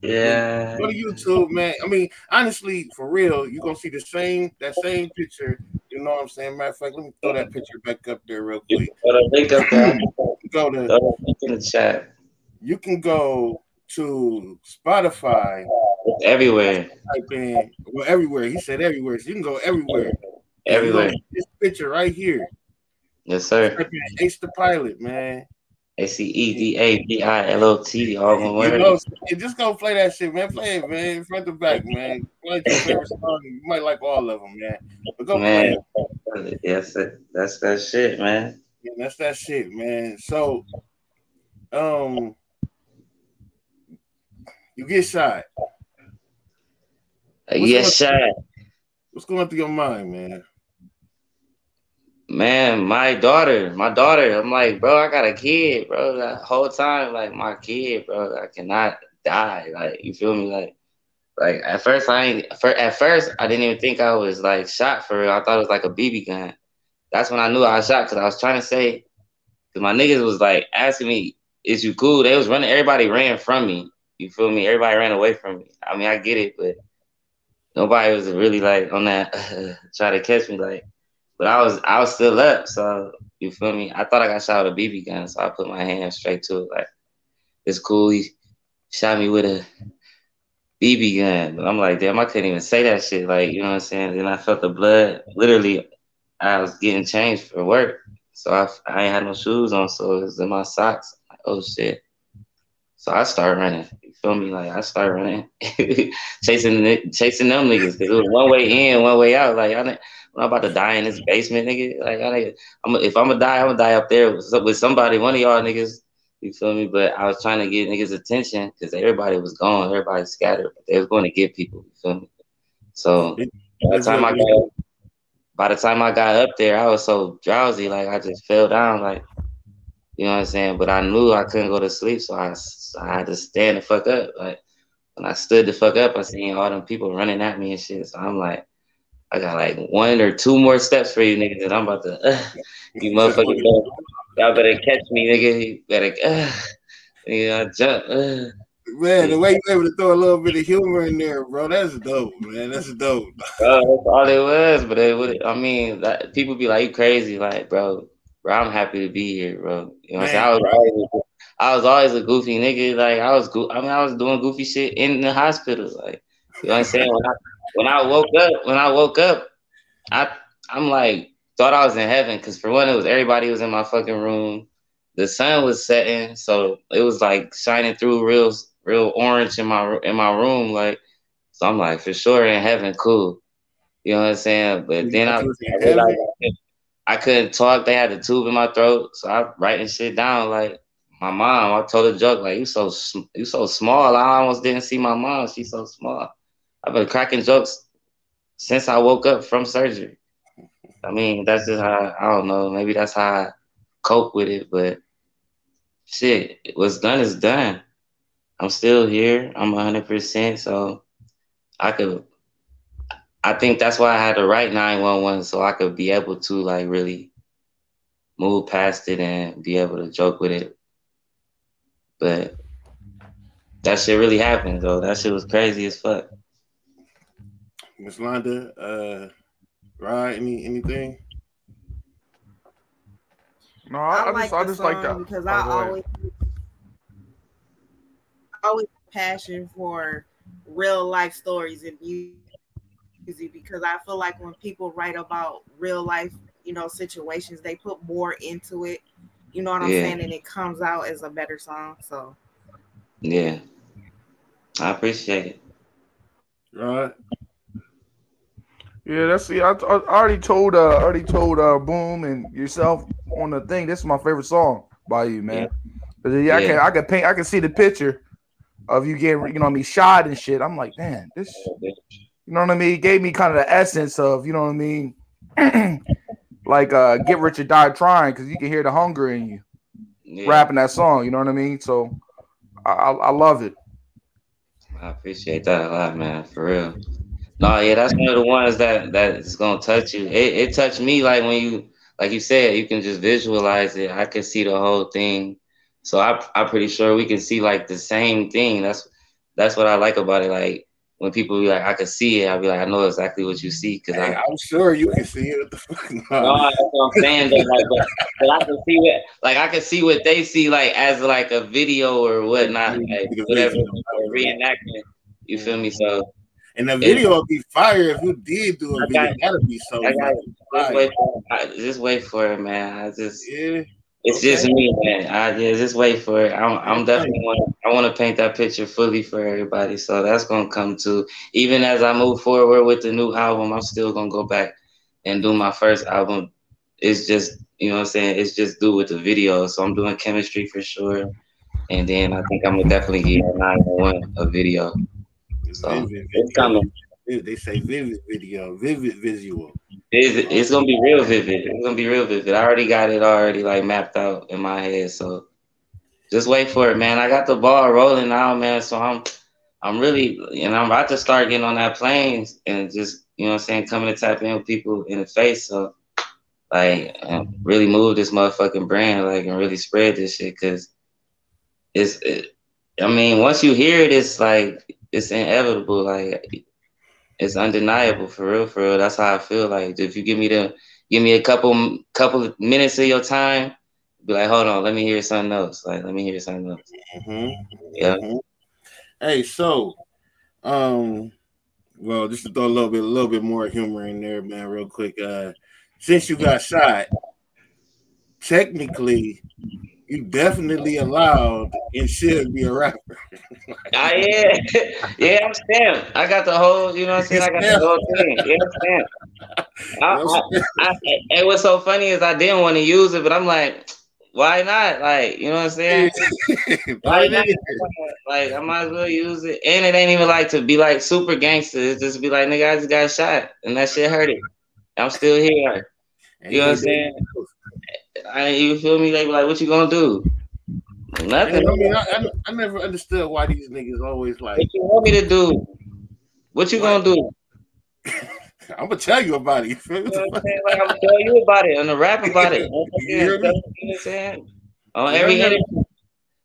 Yeah. Go to YouTube, man. I mean, honestly, for real, you're gonna see the same that same picture. You know what I'm saying? Matter of fact, let me throw that picture back up there real quick. Put a link up there. [clears throat] Go to Throw link in the chat. you can go to Spotify, It's everywhere. type in well everywhere. He said everywhere, so you can go everywhere. Everywhere. Go This picture right here. Yes, sir. AceDaPilot, man. A C E D A B I L O T. All one You word. know, you just go play that shit, man. Play it, man, front to back, [laughs] man. Play your favorite song. You might like all of them, man. But go play Man. it. Yes, that's that shit, man. Yeah, that's that shit, man. So, um, you get shot. Uh, Yes, shot. What's going through your mind, man? Man, my daughter, my daughter. I'm like, bro, I got a kid, bro. That whole time, like my kid, bro. I cannot die. Like, you feel me? Like, like at first, I ain't. fir- At first, I didn't even think I was like shot for real. I thought it was like a BB gun. That's when I knew I was shot because I was trying to say, because my niggas was like asking me, "Is you cool?" They was running. Everybody ran from me. You feel me? Everybody ran away from me. I mean, I get it, but nobody was really like on that [laughs] try to catch me. Like, but I was I was still up. So you feel me? I thought I got shot with a BB gun, so I put my hand straight to it. Like, it's cool. He shot me with a BB gun, but I'm like, damn, I couldn't even say that shit. Like, you know what I'm saying? Then I felt the blood. Literally, I was getting changed for work, so I I ain't had no shoes on, so it was in my socks. Like, oh shit. So I start running. You feel me? Like I start running, [laughs] chasing chasing them niggas because it was one way in, one way out. Like I, didn't- I'm about to die in this basement, nigga. Like I, I'm, if I'm gonna die, I'm gonna die up there with, with somebody, one of y'all niggas. You feel me? But I was trying to get niggas' attention because everybody was gone, everybody scattered. But they was going to get people. You feel me? So by the time I got by the time I got up there, I was so drowsy, like I just fell down, like you know what I'm saying. But I knew I couldn't go to sleep, so I, I had to stand the fuck up. Like when I stood the fuck up, I seen all them people running at me and shit. So I'm like, I got like one or two more steps for you niggas, and I'm about to, uh, you [laughs] motherfuckers, better- y'all better catch me, nigga. You better, uh, yeah, jump. Uh. Man, the way you able to throw a little bit of humor in there, bro, that's dope, man. That's dope. Bro, that's all it was. But it would, I mean, that, people be like, "You crazy?" Like, bro, bro, I'm happy to be here, bro. You know what I'm saying? I was always, I was always a goofy nigga. Like, I was, go- I mean, I was doing goofy shit in the hospital. Like, you know what I'm saying? When I, woke up, when I woke up, I, I'm like, thought I was in heaven because for one, it was everybody was in my fucking room. The sun was setting, so it was like shining through real, real orange in my in my room, like. So I'm like, for sure in heaven, cool. You know what I'm saying? But then I, I realized I couldn't talk. They had a tube in my throat, so I writing shit down. Like my mom, I told a joke like, "You so you so small." I almost didn't see my mom. She's so small. I've been cracking jokes since I woke up from surgery. I mean, that's just how I don't know. Maybe that's how I cope with it. But shit, what's done is done. I'm still here. I'm 100. percent So I could. I think that's why I had to write 911 so I could be able to like really move past it and be able to joke with it. But that shit really happened though. That shit was crazy as fuck. Miss Londa, uh, Rod, any anything? No, I, I, I just I just like that because I always always passion for real life stories and music because I feel like when people write about real life, you know, situations, they put more into it. You know what I'm yeah. saying? And it comes out as a better song. So yeah, I appreciate it. Right. Yeah, that's see. I, I already told uh already told uh Boom and yourself on the thing. This is my favorite song by you, man. Yeah. yeah, I can I can paint I can see the picture of you getting you know what I mean shot and shit. I'm like, man, this you know what I mean? It gave me kind of the essence of you know what I mean, [clears throat] like uh get rich or die trying because you can hear the hunger in you yeah. rapping that song. You know what I mean? So I, I, I love it. I appreciate that a lot, man. For real. No, yeah, that's one of the ones that that is gonna touch you. It, it touched me like when you, like you said, you can just visualize it. I can see the whole thing. So I, I'm pretty sure we can see like the same thing. That's that's what I like about it. Like when people be like, I can see it, I'll be like, I know exactly what you see because hey, I'm sure you can see it. [laughs] no that's what I'm saying. But, like, but, but, I can see what, like, I can see what they see, like as like a video or whatnot, like whatever reenactment. You feel me? So and the video would be fire if you did do a video. That'd be so. I got, just, wait for, I, just wait for it, man. I just yeah. It's okay. just me, man. I yeah, just wait for it. I'm, I'm definitely want. I want to paint that picture fully for everybody. So that's gonna come to. Even as I move forward with the new album, I'm still gonna go back and do my first album. It's just you know what I'm saying. It's just do with the video. So I'm doing chemistry for sure, and then I think I'm gonna definitely get 911 a video. So vivid, it's coming. They say vivid video, vivid visual. It's, it's gonna be real vivid. It's gonna be real vivid. I already got it already like mapped out in my head. So just wait for it, man. I got the ball rolling now, man. So I'm I'm really and I'm about to start getting on that plane and just you know I'm saying coming to tap in with people in the face. So like really move this motherfucking brand like and really spread this shit because it's it, I mean once you hear it it's like it's inevitable. Like it's undeniable for real, for real. That's how I feel. Like if you give me the give me a couple couple of minutes of your time, be like, hold on, let me hear something else. Like let me hear something else. Mm-hmm. Yeah. Mm-hmm. Hey, so um well, just to throw a little bit, a little bit more humor in there, man, real quick. Uh, since you got shot, technically, you definitely allowed and should be a rapper. ah, yeah, [laughs] yeah, I'm stamped. I got the whole, you know what I'm saying? I got the whole [laughs] thing. Yeah, I'm stamped. I, I, I, and what's so funny is I didn't want to use it, but I'm like, why not? Like, you know what I'm saying? [laughs] why not? Like, I might as well use it. And it ain't even like to be like super gangster. It's just be like, nigga, I just got shot and that shit hurt it. I'm still here. You know what I'm saying? I, you feel me? They be like, "What you gonna do?" Nothing. I mean, I, I, I, never understood why these niggas always like. What you want me to do? What you what? gonna do? [laughs] I'm gonna tell you about it. You know like, I'm gonna tell you about it. I'm gonna rap about it. you hear me? You know what I'm saying? [laughs] On every head.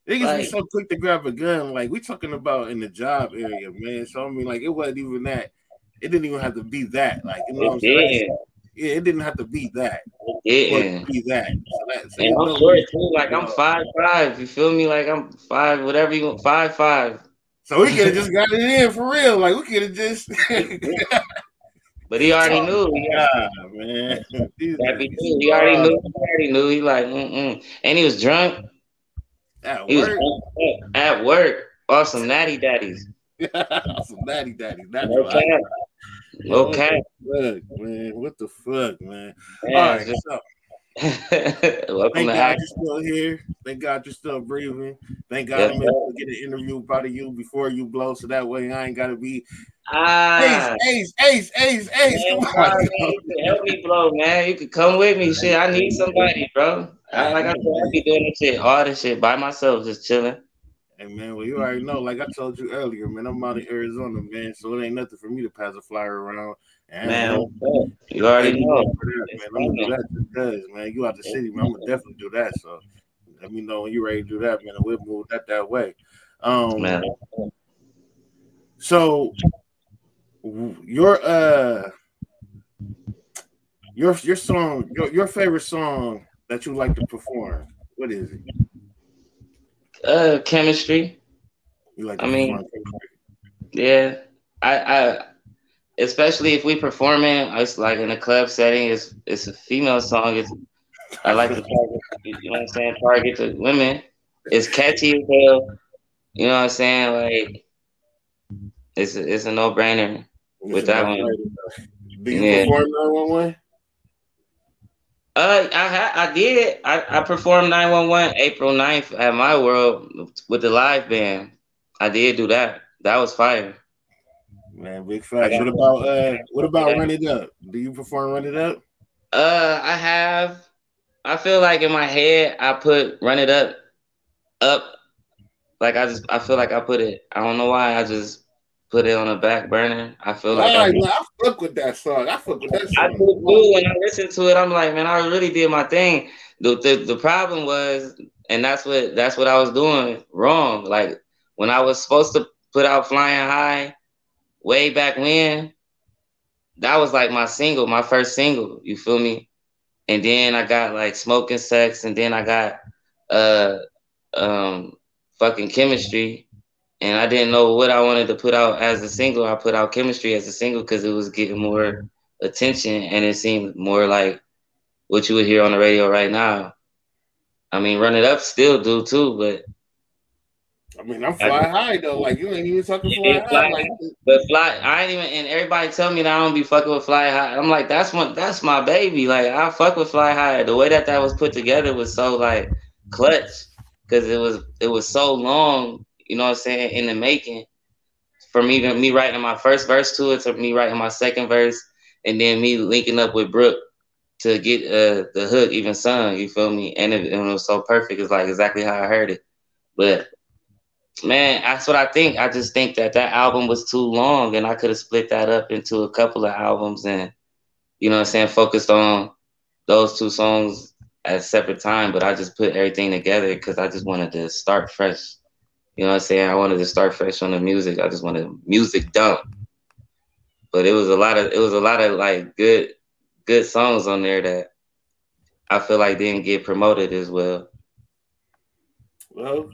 Niggas like, be so quick to grab a gun. Like we talking about in the job area, man. So I mean, like it wasn't even that. It didn't even have to be that. Like you know what I'm saying? Yeah, it didn't have to be that. Yeah, be that. So and I'm short too. Like I'm five five. You feel me? Like I'm five, whatever you want. Five five. So we could have just got it in for real. Like we could have just. [laughs] but he already oh, [laughs] knew. Yeah, man. He, he already knew. He already knew. He like, mm-mm. and he was drunk. At he work. Was at work. Awesome [laughs] natty daddies. Some daddy daddy. That's No right. Cap. No What the fuck, man. What the fuck, man? Man, All right, just- so [laughs] Welcome thank to God you're still here. Thank God you're still breathing. Thank God Yes, I'm able to get an interview out of you before you blow, so that way I ain't gotta be Ah, Ace, Ace, Ace, Ace, Ace. man, Come on, man, you can help me blow, man. You can come with me. Shit, I need somebody, bro. I, like I said, I be doing this shit, all this shit by myself, just chilling. Hey man, well you already know, like I told you earlier, man, I'm out in Arizona, man, so it ain't nothing for me to pass a flyer around. And Man, you already know. That, man. I'm gonna do that just cause, man. You out the city, man. I'm gonna definitely do that. So let me know when you're ready to do that, man. And we'll move that that way. Um, Man, so your uh your your song, your your favorite song that you like to perform, what is it? Uh, chemistry. You like I mean- perform? Yeah, I, I, especially if we performing, it's like in a club setting. It's it's a female song. It's I like to target, you know what I'm saying, target the women. It's catchy as hell. You know what I'm saying? Like it's a, it's a no brainer. with that one. Do you Yeah. perform that one way? Uh, I ha- I did. I, I performed 911 April 9th at my world with the live band. I did do that. That was fire. Man, big facts. What about uh what about Run It Up? Do you perform Run It Up? Uh, I have. I feel like in my head, I put "Run It Up," up. Like I just, I feel like I put it. I don't know why. I just put it on the back burner. I feel like All I, man, I fuck with that song. I fuck with that I song. do too. When I listen to it, I'm like, man, I really did my thing. The, the the problem was, and that's what that's what I was doing wrong. Like when I was supposed to put out "Flying High" way back when, that was like my single, my first single. You feel me? And then I got like "Smoking Sex," and then I got uh um fucking chemistry. And I didn't know what I wanted to put out as a single. I put out chemistry as a single because it was getting more attention and it seemed more like what you would hear on the radio right now. I mean, Run It Up still do too, but I mean, I'm fly high though. Like you ain't even talking Yeah, fly high. fly Like but Fly, I ain't even. And everybody tell me that I don't be fucking with Fly High. I'm like, that's my that's my baby. Like I fuck with Fly High. The way that that was put together was so like clutch because it was it was so long. You know what I'm saying in the making. From even me writing my first verse to it to me writing my second verse, and then me linking up with Brooke to get uh, the hook even sung. You feel me? And it, and it was so perfect. It's like exactly how I heard it. But man, that's what I think. I just think that that album was too long, and I could have split that up into a couple of albums, and you know what I'm saying, focused on those two songs at separate time. But I just put everything together because I just wanted to start fresh. You know what I'm saying? I wanted to start fresh on the music. I just wanted music dump. But it was a lot of it was a lot of like good good songs on there that I feel like didn't get promoted as well. well,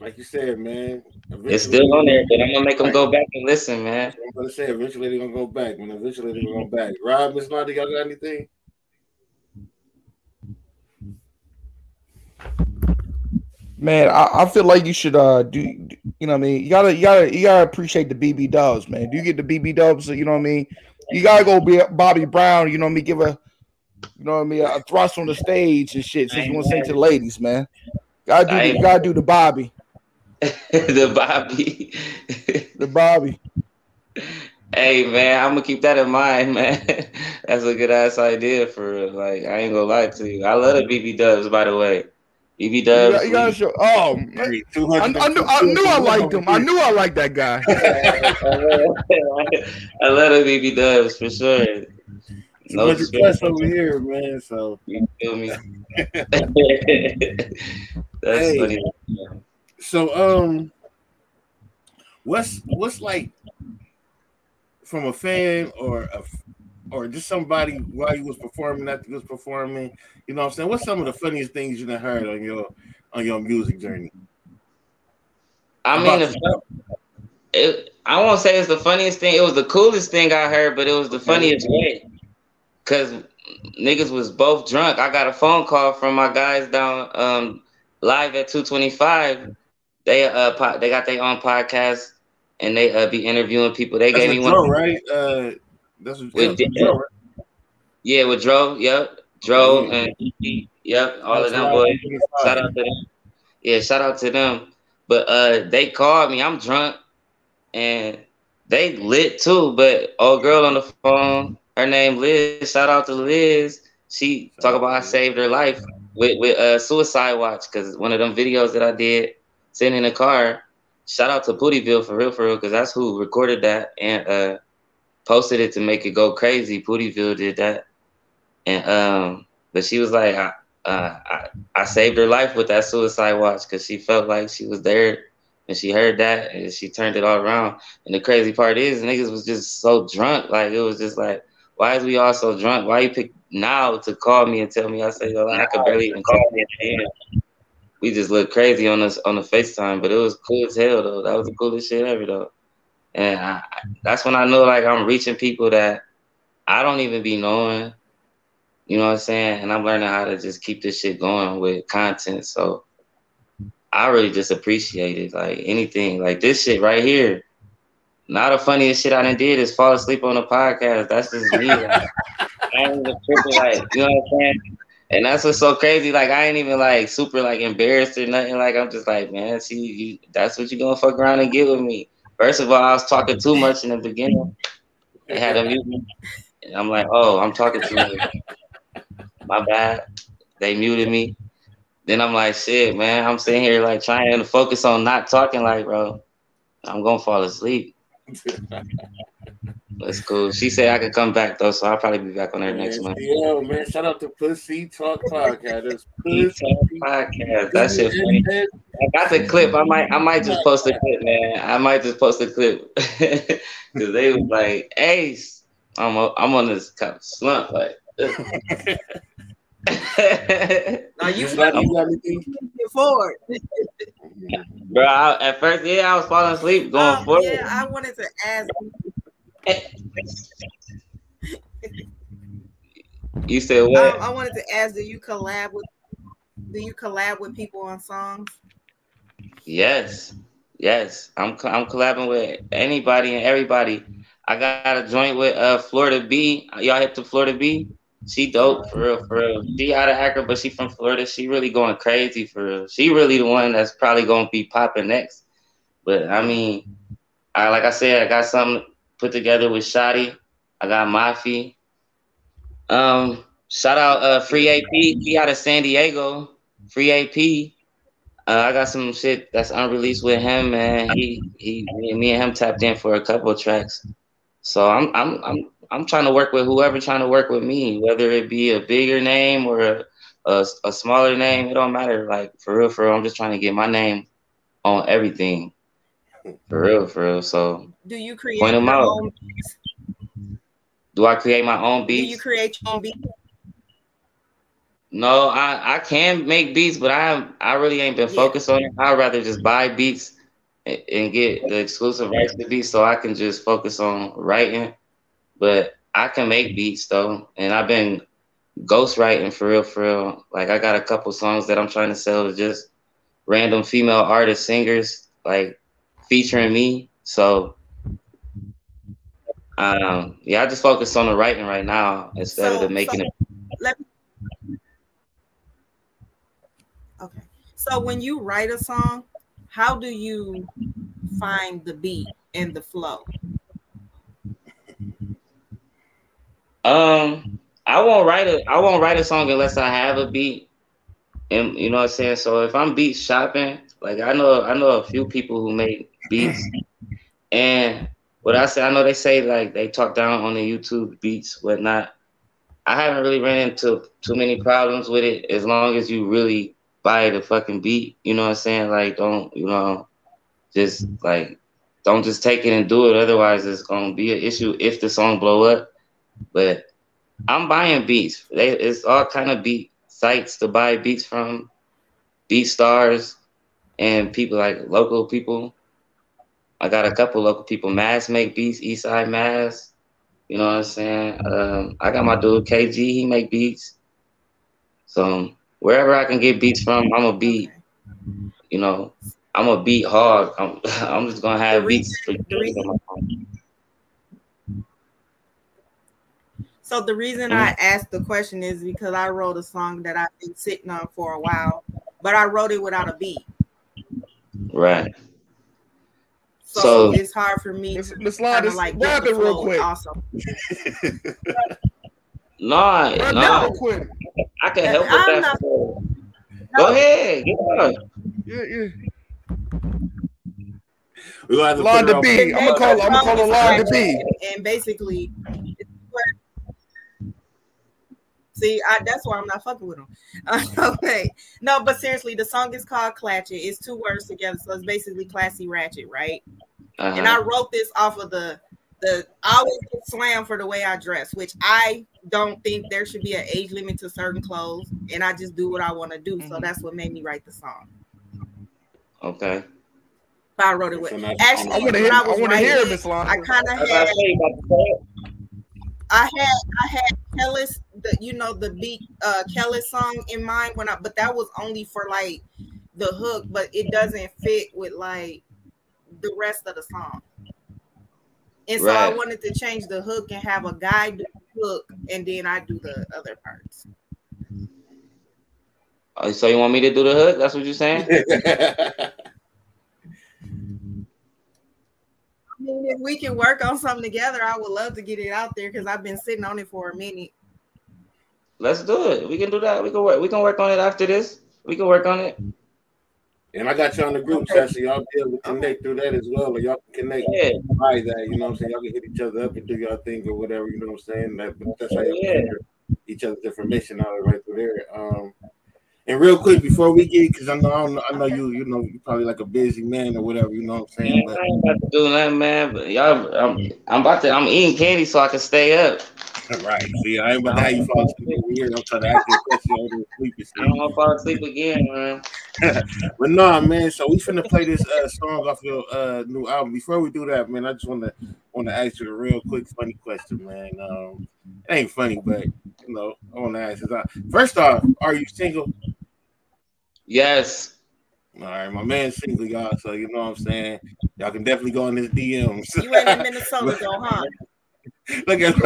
like you said, man. It's still on there, but I'm gonna make them go back and listen, man. I'm gonna say eventually they're gonna go back, man. Eventually they're gonna go back. Rob, Miss Lonnie, y'all got anything? Man, I, I feel like you should uh do you know what I mean? You gotta you gotta you gotta appreciate the BB dubs, man. Do you get the BB dubs? You know what I mean? You gotta go be Bobby Brown, you know what I mean? Give a you know what I mean, a thrust on the stage and shit. Since you want to sing to the ladies, man. Gotta do the, you gotta do the Bobby. [laughs] the Bobby. The Bobby. hey man, I'm gonna keep that in mind, [laughs] man. That's a good ass idea for real. Like I ain't gonna lie to you. I love the BB Dubs, by the way. BB You, Dubs. got, you gotta show oh man. Hey, I, I knew I knew I liked him. I knew I liked that guy. [laughs] I love the BB Dubs for sure. No 200 plus over here, man. So You feel me? [laughs] That's Hey. funny. so um what's what's like from a fan or a or just somebody while you was performing after you was performing, you know what I'm saying? What's some of the funniest things you've heard on your on your music journey? I mean, it, I won't say it's the funniest thing. It was the coolest thing I heard, but it was the funniest way. Cause niggas was both drunk. I got a phone call from my guys down um, live at 225. They uh po- they got their own podcast and they uh, be interviewing people. They That's gave me one. Right? Uh, that's what, With yeah. Yeah, with Dro. Yep, Dro and yep, all of them boys. Shout out to them. Yeah, shout out to them. But uh they called me. I'm drunk and they lit too. But old girl on the phone, her name Liz. Shout out to Liz. She talk about I saved her life with with uh suicide watch because one of them videos that I did sitting in the car. Shout out to Pootyville for real, for real, because that's who recorded that and uh posted it to make it go crazy. Pootyville did that, and um, but she was like, I, uh, I, I saved her life with that suicide watch because she felt like she was there and she heard that and she turned it all around. And the crazy part is, niggas was just so drunk. Like it was just like, why is we all so drunk? Why you pick now to call me and tell me I say, I could barely even call me. We just looked crazy on us on the FaceTime, but it was cool as hell though. That was the coolest shit ever though. And I, that's when I know like I'm reaching people that I don't even be knowing. You know what I'm saying? And I'm learning how to just keep this shit going with content. So I really just appreciate it. Like anything, like this shit right here. Not the funniest shit I done did is fall asleep on a podcast. That's just me. Like, [laughs] I ain't even tripping, like, you know what I'm saying? And that's what's so crazy. Like I ain't even like super like embarrassed or nothing. Like I'm just like, man, see, you, that's what you're gonna fuck around and get with me. First of all, I was talking too much in the beginning. They had a mute me. And I'm like, oh, I'm talking too much. My bad. They muted me. Then I'm like, shit, man. I'm sitting here like trying to focus on not talking. Like, bro, I'm gonna fall asleep. That's cool. She said I could come back though, so I'll probably be back on there next month. Yo, man, shout out to Pussy Talk Podcast. It's He Pussy Talk Podcast. That shit funny. I got the clip. I might I might just post a clip, man. I might just post a clip. [laughs] Cause they was like, Ace, I'm a, I'm on this kind of slump, like [laughs] Now you You got you got anything? forward. Bro, I, at first, yeah, I was falling asleep going Um, forward. yeah, I wanted to ask. You said what? Um, I wanted to ask. Do you collab with? Do you collab with people on songs? Yes, yes. I'm I'm collabing with anybody and everybody. I got a joint with uh Florida B. Y'all hit to Florida B. She dope for real, for real. She out of Akron, but she from Florida. She really going crazy for real. She really the one that's probably gonna be popping next. But I mean, I like I said, I got something put together with Shotty. I got Mafi. Um, shout out uh Free AP. He out of San Diego. Free AP. Uh, I got some shit that's unreleased with him, man. He he me, and him tapped in for a couple tracks. So I'm I'm I'm I'm trying to work with whoever trying to work with me, whether it be a bigger name or a, a, a smaller name. It don't matter. Like for real, for real. I'm just trying to get my name on everything. For real, for real. So Do you create Point 'em your out. own? do I create my own beats? Do you create your own beats? No, I, I can make beats, but I I really ain't been Yeah. focused on it. I'd rather just buy beats and, and get the exclusive rights to beats so I can just focus on writing. But I can make beats though, and I've been ghostwriting for real, for real. Like I got a couple songs that I'm trying to sell to just random female artists, singers, like featuring me. So um yeah, I just focus on the writing right now instead of the making so- it. Let me. Okay. So when you write a song, how do you find the beat and the flow? Um, I won't write a I won't write a song unless I have a beat, and you know what I'm saying. So if I'm beat shopping, like I know I know a few people who make beats, and what I say I know they say like they talk down on the YouTube beats whatnot. I haven't really ran into too many problems with it as long as you really buy the fucking beat. You know what I'm saying? Like don't you know, just like don't just take it and do it. Otherwise, it's gonna be an issue if the song blow up. But I'm buying beats. They, it's all kind of beat sites to buy beats from, BeatStars, and people like local people. I got a couple local people. Mass make beats. Eastside Mass. You know what I'm saying? Um, I got my dude KG. He make beats. So wherever I can get beats from, I'm a beat. You know, I'm a beat hog. I'm [laughs] I'm just gonna have The beats reason- for the reason- on my phone. So the reason I asked the question is because I wrote a song that I've been sitting on for a while, but I wrote it without a beat. Right. So, So- it's hard for me Miss to Miss kind Londa, like rap get it real quick. also. No, Rap no, real quick. I can help with I'm that. not- Go No. ahead. Get. Yeah, yeah. We're gonna have to put her Londa on- B. I'm gonna call. I'm gonna call her Londa B. And basically, see, I, that's why I'm not fucking with him. [laughs] okay, no, but seriously, the song is called "Clatchet." It's two words together, so it's basically classy ratchet, right? And I Uh-huh. wrote this off of the the I always get slammed for the way I dress, which I don't think there should be an age limit to certain clothes, and I just do what I want to do. So Mhm. that's what made me write the song. Okay. But I wrote it with So actually I want to when hear. I I was want to hear it, I kind of had say, you about to say it? I had I had Kelis the you know the beat uh Kelis song in mind when I but that was only for like the hook, but it doesn't fit with like the rest of the song. And so I wanted to change the hook and have a guy do the hook and then I do the other parts. Oh, so you want me to do the hook? That's what you're saying? [laughs] I mean, if we can work on something together, I would love to get it out there because I've been sitting on it for a minute. Let's do it. We can do that. We can work. We can work on it after this. We can work on it. And I got you on the group chat, so y'all be able to connect through that as well, or y'all can connect Yeah. by that. You know what I'm saying? Y'all can hit each other up and do y'all thing or whatever. You know what I'm saying? That, that's how y'all Yeah. each other's information out right through there. Um, and real quick before we get, because I know I, know I know you, you know, you probably like a busy man or whatever. You know what I'm saying? But I ain't about to do nothing, man. But y'all, I'm, I'm about to. I'm eating candy so I can stay up. [laughs] right, see, I ain't about to have you fall asleep over here. I'm trying to ask you a question over the sleep. I don't see. want to fall asleep again, man. [laughs] But nah, man. So we finna play this uh, song off your uh, new album. Before we do that, man, I just want to want to ask you a real quick, funny question, man. Um, it ain't funny, but you know, I want to ask. Is I, first off, are you single? Yes. All right, my man's single, y'all. So you know what I'm saying. Y'all can definitely go in his DMs. You ain't in [laughs] Minnesota though, huh? Look at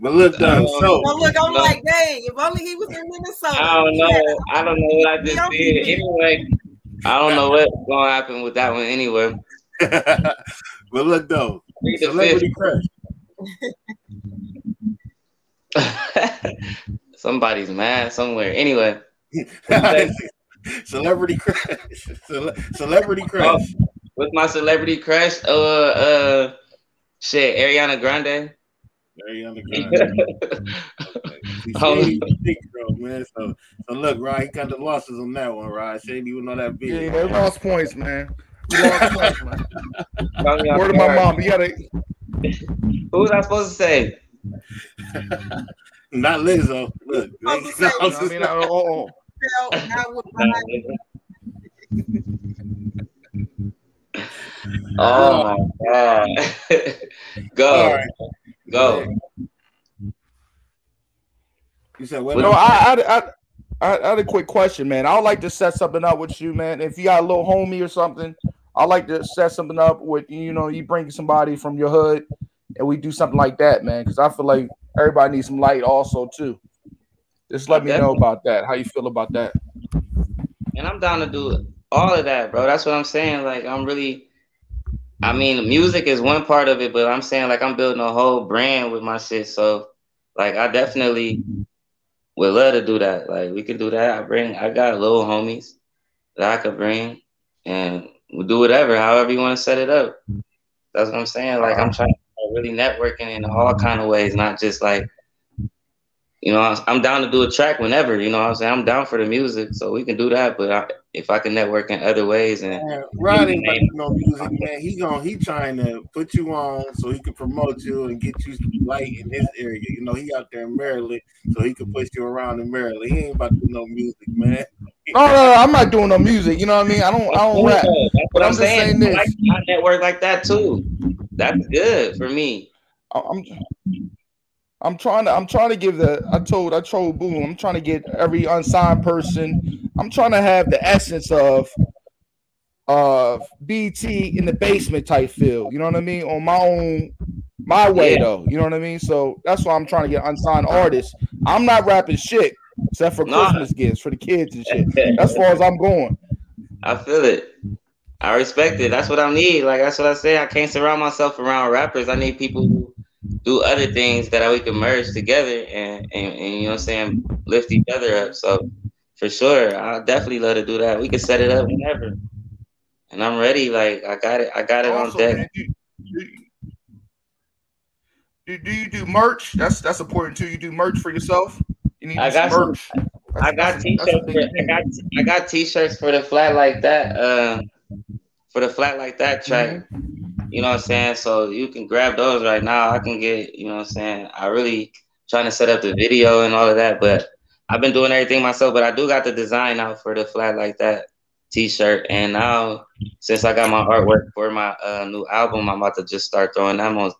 But look though, so Well, look, I'm No. like, dang, if only he was in Minnesota. I don't know. I don't know what I just did. be- Anyway, I don't know what's gonna happen with that one. Anyway, [laughs] but look though, celebrity crush. [laughs] Somebody's mad somewhere. Anyway, [laughs] celebrity crush. Cele- celebrity crush. Oh. With my celebrity crush, uh, uh, shit, Ariana Grande. Ariana [laughs] Grande. See, [laughs] she big girl, man. So, so look, right, he got the losses on that one, right? She ain't even know that big. Yeah, they lost points, man. We lost points, man. Caught me off Word of my mom. You gotta. Who was I supposed to say? [laughs] Not Lizzo. Look, I was gonna say, I mean, I, oh, not with Nah, my- Oh my god. [laughs] Go. all right. Go. You said what? You know, I, I, I, I, I had a quick question, man. I would like to set something up with you, man. If you got a little homie or something, I'd like to set something up with you know you bring somebody from your hood, and we do something like that, man. Because I feel like everybody needs some light, also too. Just let me know about that. How you feel about that? And I'm down to do all of that, bro. That's what I'm saying. Like I'm really I mean, music is one part of it, but I'm saying like I'm building a whole brand with my shit. So like I definitely would love to do that. Like we can do that. I bring I got little homies that I could bring and we'll do whatever, however you want to set it up. That's what I'm saying. Like I'm trying to really networking in all kind of ways, not just like you know, I'm down to do a track whenever, you know I'm saying? I'm down for the music, so we can do that. But I, if I can network in other ways and Man, Rod ain't about to no music, man. He gon' he trying to put you on so he can promote you and get you some light in this area. You know, he out there in Maryland, so he can push you around in Maryland. He ain't about to do no music, man. No, no, no, I'm not doing no music. You know what I mean? I don't, I don't rap. That's what But I'm, I'm just saying. saying I like this. my network like that too. That's good for me. I'm, I'm trying to I'm trying to give the I told I told Boom I'm trying to get every unsigned person. I'm trying to have the essence of of BT in the basement type feel. You know what I mean? On my own my way Yeah. though. You know what I mean? So that's why I'm trying to get unsigned artists. I'm not rapping shit except for Nah. Christmas gifts for the kids and shit. As far as I'm going. I feel it. I respect it. That's what I need. Like that's what I say. I can't surround myself around rappers. I need people who do other things that we can merge together and, and, and you know what I'm saying, lift each other up. So for sure, I definitely love to do that. We can set it up whenever. And I'm ready. Like I got it. I got it on deck. do, do, do, do you do merch? That's that's important too. You do merch for yourself. You need I got some- merch. I got That's- that's a t-shirts. For, I got I got t-shirts for the flat like that. Uh, for the flat like that track. You know what I'm saying? So you can grab those right now. I can get. You know what I'm saying? I really trying to set up the video and all of that, but I've been doing everything myself. But I do got the design out for the flat like that t-shirt. And now since I got my artwork for my uh, new album, I'm about to just start throwing them on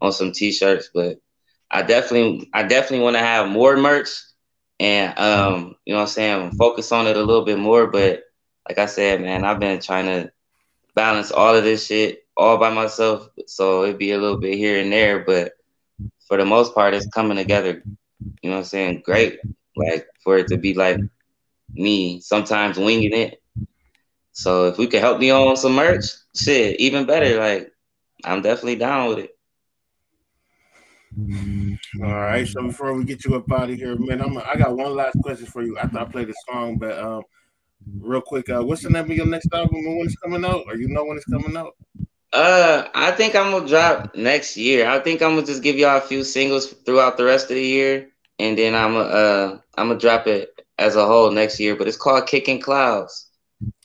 on some t-shirts. But I definitely I definitely want to have more merch and um, you know what I'm saying, focus on it a little bit more. But like I said, man, I've been trying to balance all of this shit all by myself. So it'd be a little bit here and there, but for the most part it's coming together, you know what I'm saying, great. Like for it to be like me, sometimes winging it. So if we could help me on some merch, shit, even better. Like I'm definitely down with it. All right. So before we get you up out of here, man, I'm I got one last question for you after I play the song. But um, real quick, uh, what's the name of your next album and when it's coming out? Or you know when it's coming out? Uh, I think I'm gonna drop next year. I think I'm gonna just give y'all a few singles throughout the rest of the year, and then I'm gonna uh I'm gonna drop it as a whole next year. But it's called Kicking Clouds.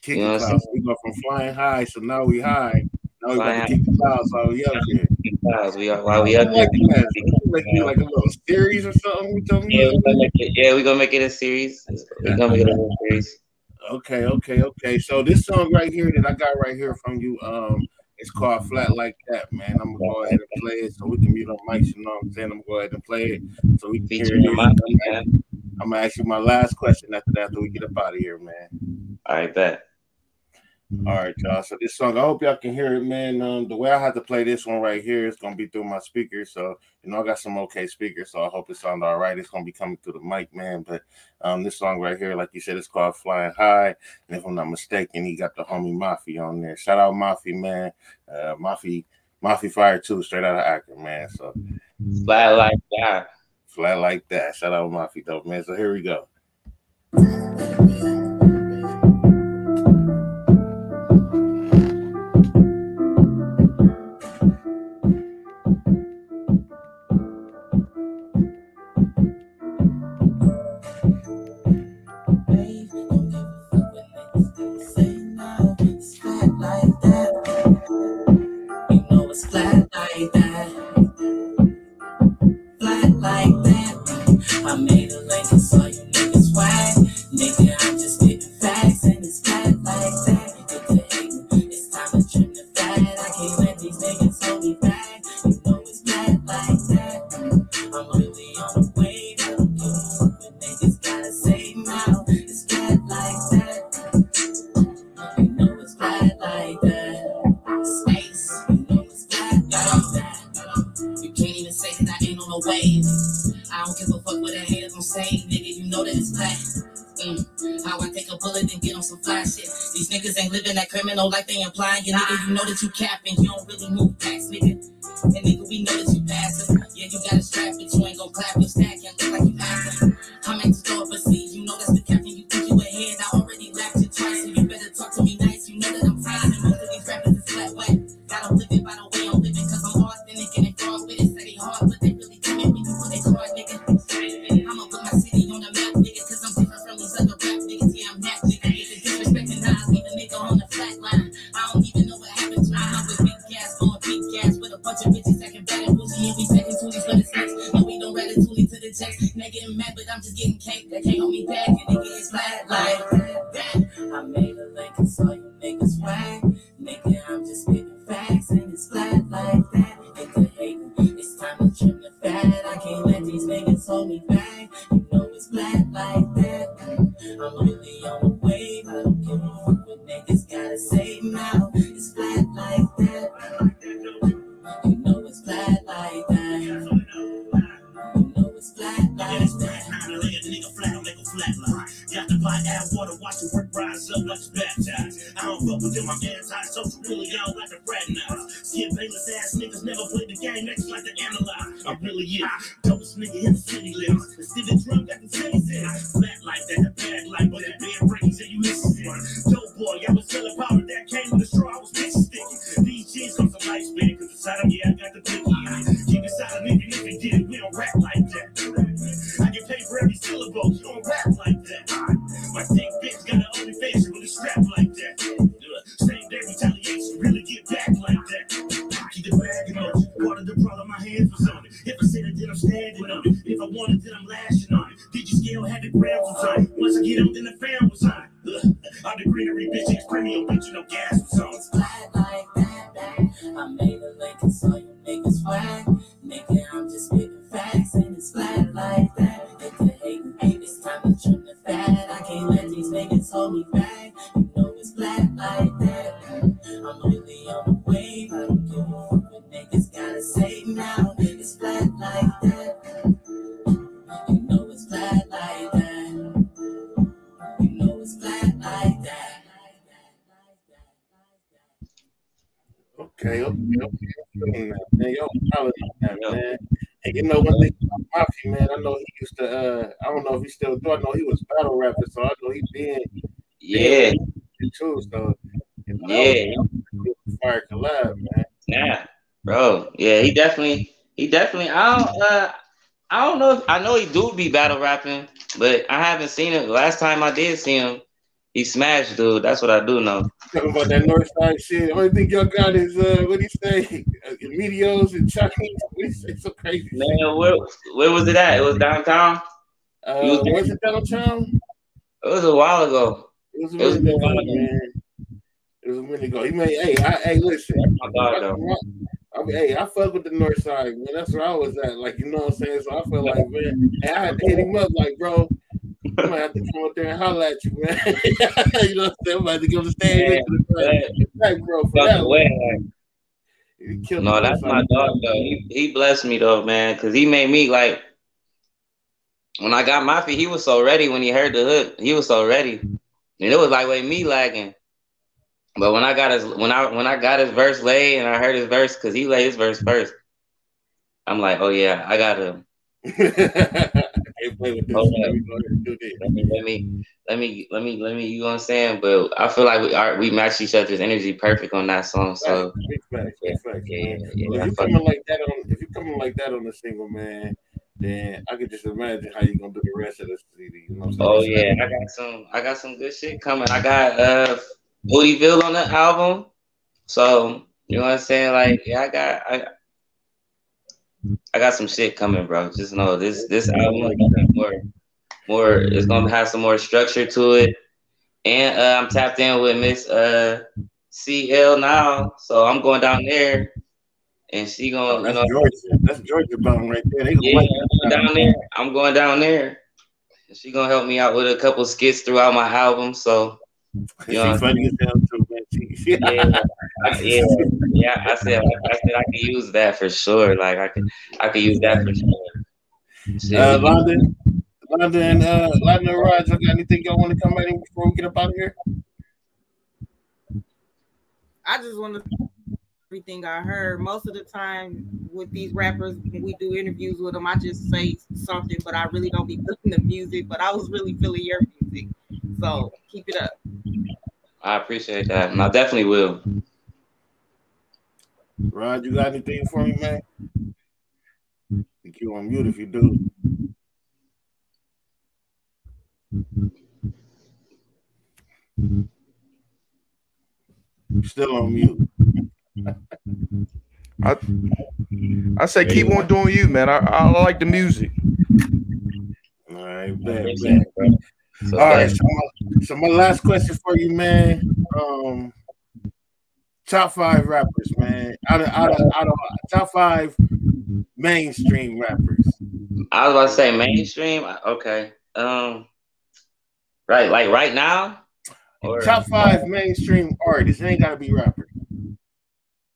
Kicking You know clouds. We go from flying high, so now we high. Now we Flying to kick the clouds while we up here. Clouds. We are while we up I here. like like a little series or something. Yeah, me. we gonna make it. Yeah, we gonna make it a series. We gonna make it a series. Okay, okay, okay. So this song right here that I got right here from you, um, it's called Flat Like That, man. I'm gonna go ahead and play it so we can mute on mics, you know what I'm saying? I'm gonna go ahead and play it so we can hear Featuring it. my man. I'm gonna ask you my last question after that after we get up out of here, man. All right, bet. All right, y'all. So this song, I hope y'all can hear it, man. Um, the way I have to play this one right here is gonna be through my speakers. So you know, I got some okay speakers, so I hope it sounds all right. It's gonna be coming through the mic, man. But um, this song right here, like you said, it's called Flying High, and if I'm not mistaken, he got the homie Mafi on there. Shout out Mafi, man. Uh, Mafi, Mafi Fire too, straight out of Akron, man. So Flat like that. flat like that. Shout out Mafi, though, man. So here we go. Nigga, you know that you capping. With a hold me back. You know it's flat like that. I'm really on the wave. I don't give a fuck what niggas gotta say now. It's flat like that. You know it's flat like that. You know it's flat like that. Okay, okay, okay. I'm feeling that, Man, yo, solid on that, man. And you know one thing about Mafi, man, I know he used to uh I don't know if he still do, I know he was battle rapper, so I know he been Yeah, too. So you know, yeah, fire collab, man. yeah, bro. Yeah, he definitely, he definitely. I don't, uh, I don't know. If, I know he do be battle rapping, but I haven't seen it. Last time I did see him, he smashed, dude. That's what I do know. Talking about that north side shit. Only thing y'all got is uh what do you say? Uh, Medios and Chinese. What do you say? So crazy. Man, where, where was it at? It was downtown. Uh, you was was it downtown? It was a while ago. It was a It was minute a ago, while ago. man. It was a minute ago. He made hey, I, hey, listen. My dog, though. I mean, hey, I fuck with the north side, man. That's where I was at. Like, you know what I'm saying? So I feel like, man, hey, I had to hit him up, like, bro, I might have to come up there and holler at you, man. [laughs] you know what I'm saying? I'm about to give the stand Yeah, the back, bro, for Fuck that. the one. way, killed No, that's my dog though. He, he blessed me though, man, because he made me like when I got my feet, he was so ready when he heard the hook. He was so ready. And it was like with me lagging. But when I got his when I when I got his verse laid and I heard his verse, because he laid his verse first, I'm like, oh yeah, I gotta [laughs] Can't play with this. Let me go ahead and do this. let me let me let me let me let me you know what I'm saying? But I feel like we are we match each other's energy perfect on that song. So Facts, big facts, big yeah, yeah, Well, if you coming like that on, if you coming like that on a single, man, then I could just imagine how you're gonna do the rest of the CD. You know what I'm Oh saying? yeah, I got some I got some good shit coming. I got uh Bootyville on the album. So, you know what I'm saying? Like, yeah, I got I I got some shit coming, bro. Just know this this album more more it's gonna have some more structure to it. And uh, I'm tapped in with Miss uh CL now. So I'm going down there and she gonna you That's know Georgia. That's Georgia bum right there. They yeah, like I'm going down there. I'm going down there. And She gonna help me out with a couple skits throughout my album. So She Yeah. funny as hell too, yeah, I, yeah, [laughs] yeah. I said, I said I could use that for sure. Like I could, I could use that for sure. Shit. uh, London, London, uh, London and Rod, y'all got anything y'all want to come at him before we get up out of here? I just want to everything I heard. Most of the time with these rappers, when we do interviews with them, I just say something, but I really don't be feeling the music. But I was really feeling your music, so keep it up. I appreciate that, and I definitely will. Rod, you got anything for me, man? think you on mute if you do. You Still on mute. [laughs] I I say keep on doing you, man. I, I like the music. All right, bet, Appreciate bet. it, bro. So, All right, so my, so my last question for you, man. Um, top five rappers, man. Out of out of out of top five mainstream rappers. I was about to say mainstream. Okay. Um. Right, like right now. Or Top five mainstream artists. It ain't gotta be rappers.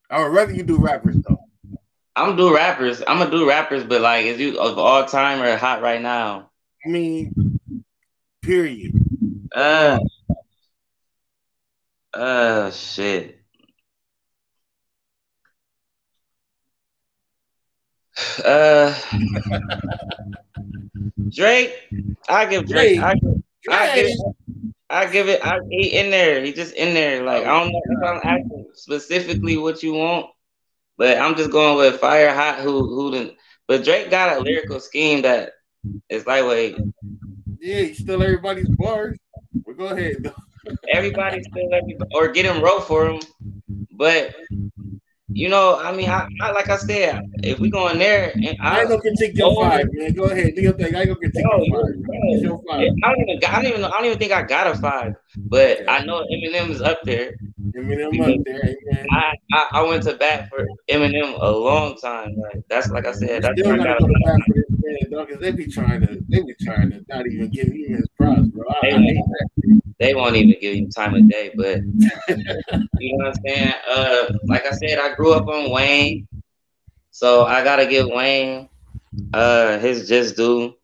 I would rather you do rappers though. I'm gonna do rappers. I'm gonna do rappers, but like, is you of all time or hot right now? I mean, period. Uh. Uh, shit. [sighs] Uh, [laughs] Drake. I give Drake. I give, I give, I give it. I, he in there. He just in there. Like I don't know if I'm asking specifically what you want, but I'm just going with fire hot. Who who didn't? But Drake got a lyrical scheme that is lightweight. Yeah, he still everybody's bars. Well, go ahead. though. [laughs] Everybody still everybody, or get him wrote for him. But you know, I mean, I, I like I said, if we go in there, and I I, ain't gonna critique your five, man. Go ahead, do your thing. I ain't gonna critique your five. you- your five. I don't even, I don't even, I don't even think I got a five. But I know Eminem is up there. Eminem up there, man. I, I, I went to bat for Eminem a long time. Like that's like I said, that's where I got go to bat for this man, dog, because they be trying to, they be trying to not even give him his props, bro. I, I hate that. they won't even give you time of day. But [laughs] you know what I'm saying? Uh, like I said, I grew up on Wayne, so I gotta give Wayne uh his just due.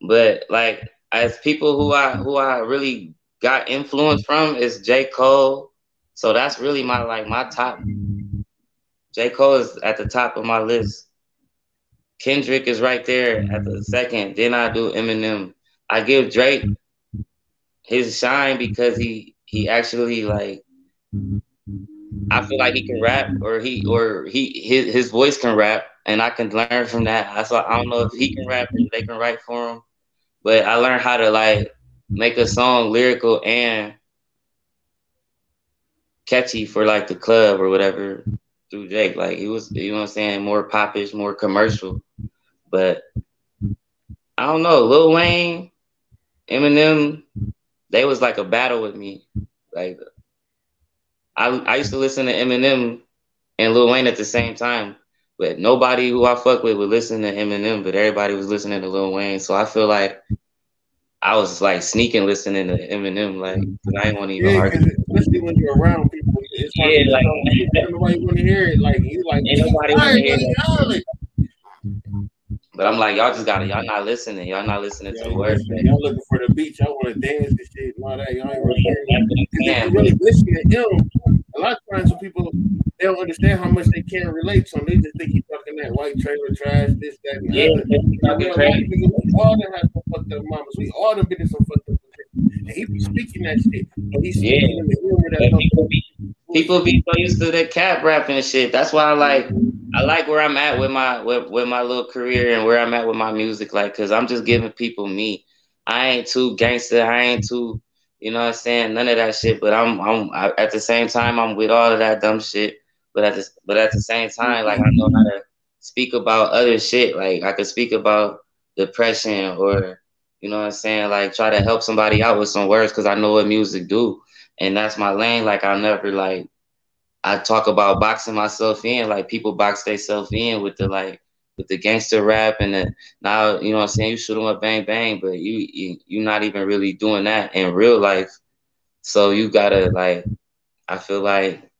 But like as people who I who I really got influence from is J. Cole. So that's really my like my top. J. Cole is at the top of my list. Kendrick is right there at the mm-hmm. second. Then I do Eminem. I give Drake his shine because he he actually like I feel like he can rap or he or he his, his voice can rap and I can learn from that. I so I don't know if he can rap and they can write for him, but I learned how to like make a song lyrical and catchy for like the club or whatever through Drake. Like he was, you know what I'm saying, more popish, more commercial. But I don't know, Lil Wayne, Eminem, they was like a battle with me. Like I I used to listen to Eminem and Lil Wayne at the same time. But nobody who I fuck with would listen to Eminem, but everybody was listening to Lil Wayne. So I feel like I was like sneaking listening to Eminem, like I didn't want to even Yeah, argue. especially when you're around people, Yeah, like- nobody want to hear it. Like you, like nobody hear man, that." y'all like- But I'm like, y'all just gotta, y'all not listening. Y'all not listening to the words. man. Y'all looking for the beach. Y'all want to dance and shit and all that. Y'all ain't really hearing it. That's what I'm Because if saying. you really listen to him, a lot of times when people they don't understand how much they can't relate to him. They just think he's talking that white trailer trash, this, that, and Yeah, other. You know, we all done had some fucked up mamas. We all done been in some fucked up positions. And he be speaking that shit. But he's Yeah. speaking in the humor that comes people be so used to the cap rapping and shit. That's why I like I like where I'm at with my with, with my little career and where I'm at with my music. Like, cause I'm just giving people me. I ain't too gangster. I ain't too, you know what I'm saying? None of that shit. But I'm I'm I, at the same time I'm with all of that dumb shit. But at the but at the same time, like I know how to speak about other shit. Like I could speak about depression or you know what I'm saying, like try to help somebody out with some words because I know what music do. And that's my lane. Like I'll never like I talk about boxing myself in, like people box themselves in with the like with the gangster rap and the now you know what I'm saying, you shoot them up bang bang, but you you you're not even really doing that in real life. So you gotta like I feel like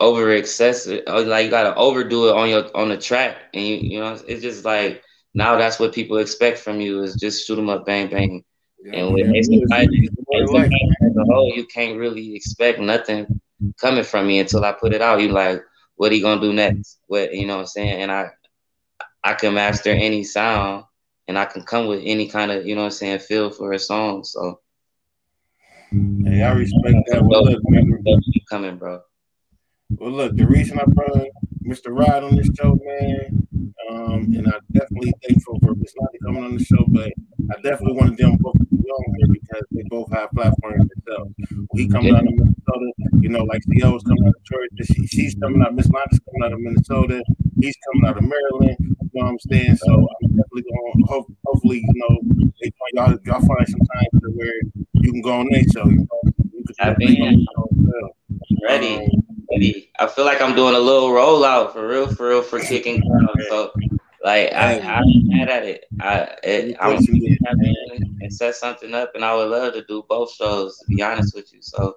over excessive uh, like you gotta overdo it on your on the track and you you know it's just like now that's what people expect from you is just shoot them up bang bang and with AceDaPilot, Ace of Fighters as a whole, you can't really expect nothing coming from me until I put it out. You like, what he gonna do next? What you know what I'm saying? And I I can master any sound and I can come with any kind of, you know what I'm saying, feel for a song. So Hey, I respect that. Well, look, man, keep coming, bro. Well, look, the reason I brought Mr. Rod on this show, man, um, and I'm definitely thankful for Miss Lonnie coming on the show, but I definitely wanted them both to be on here because they both have platforms themselves. When he coming out of Minnesota, you know, like CO was coming out of Georgia, she, she's coming out, Miss Lonnie's coming out of Minnesota, he's coming out of Maryland, you know what I'm saying? So I'm definitely going to, hope, hopefully, you know, they, y'all, y'all find some time to where you can go on their show, you know. You can I've be been on the show as well. ready. Um, ready. I feel like I'm doing a little rollout for real, for real, for Kicking Clouds. So Like I, I'm mad at it. I, it, I'm put some in and set something up, and I would love to do both shows. To be honest with you, so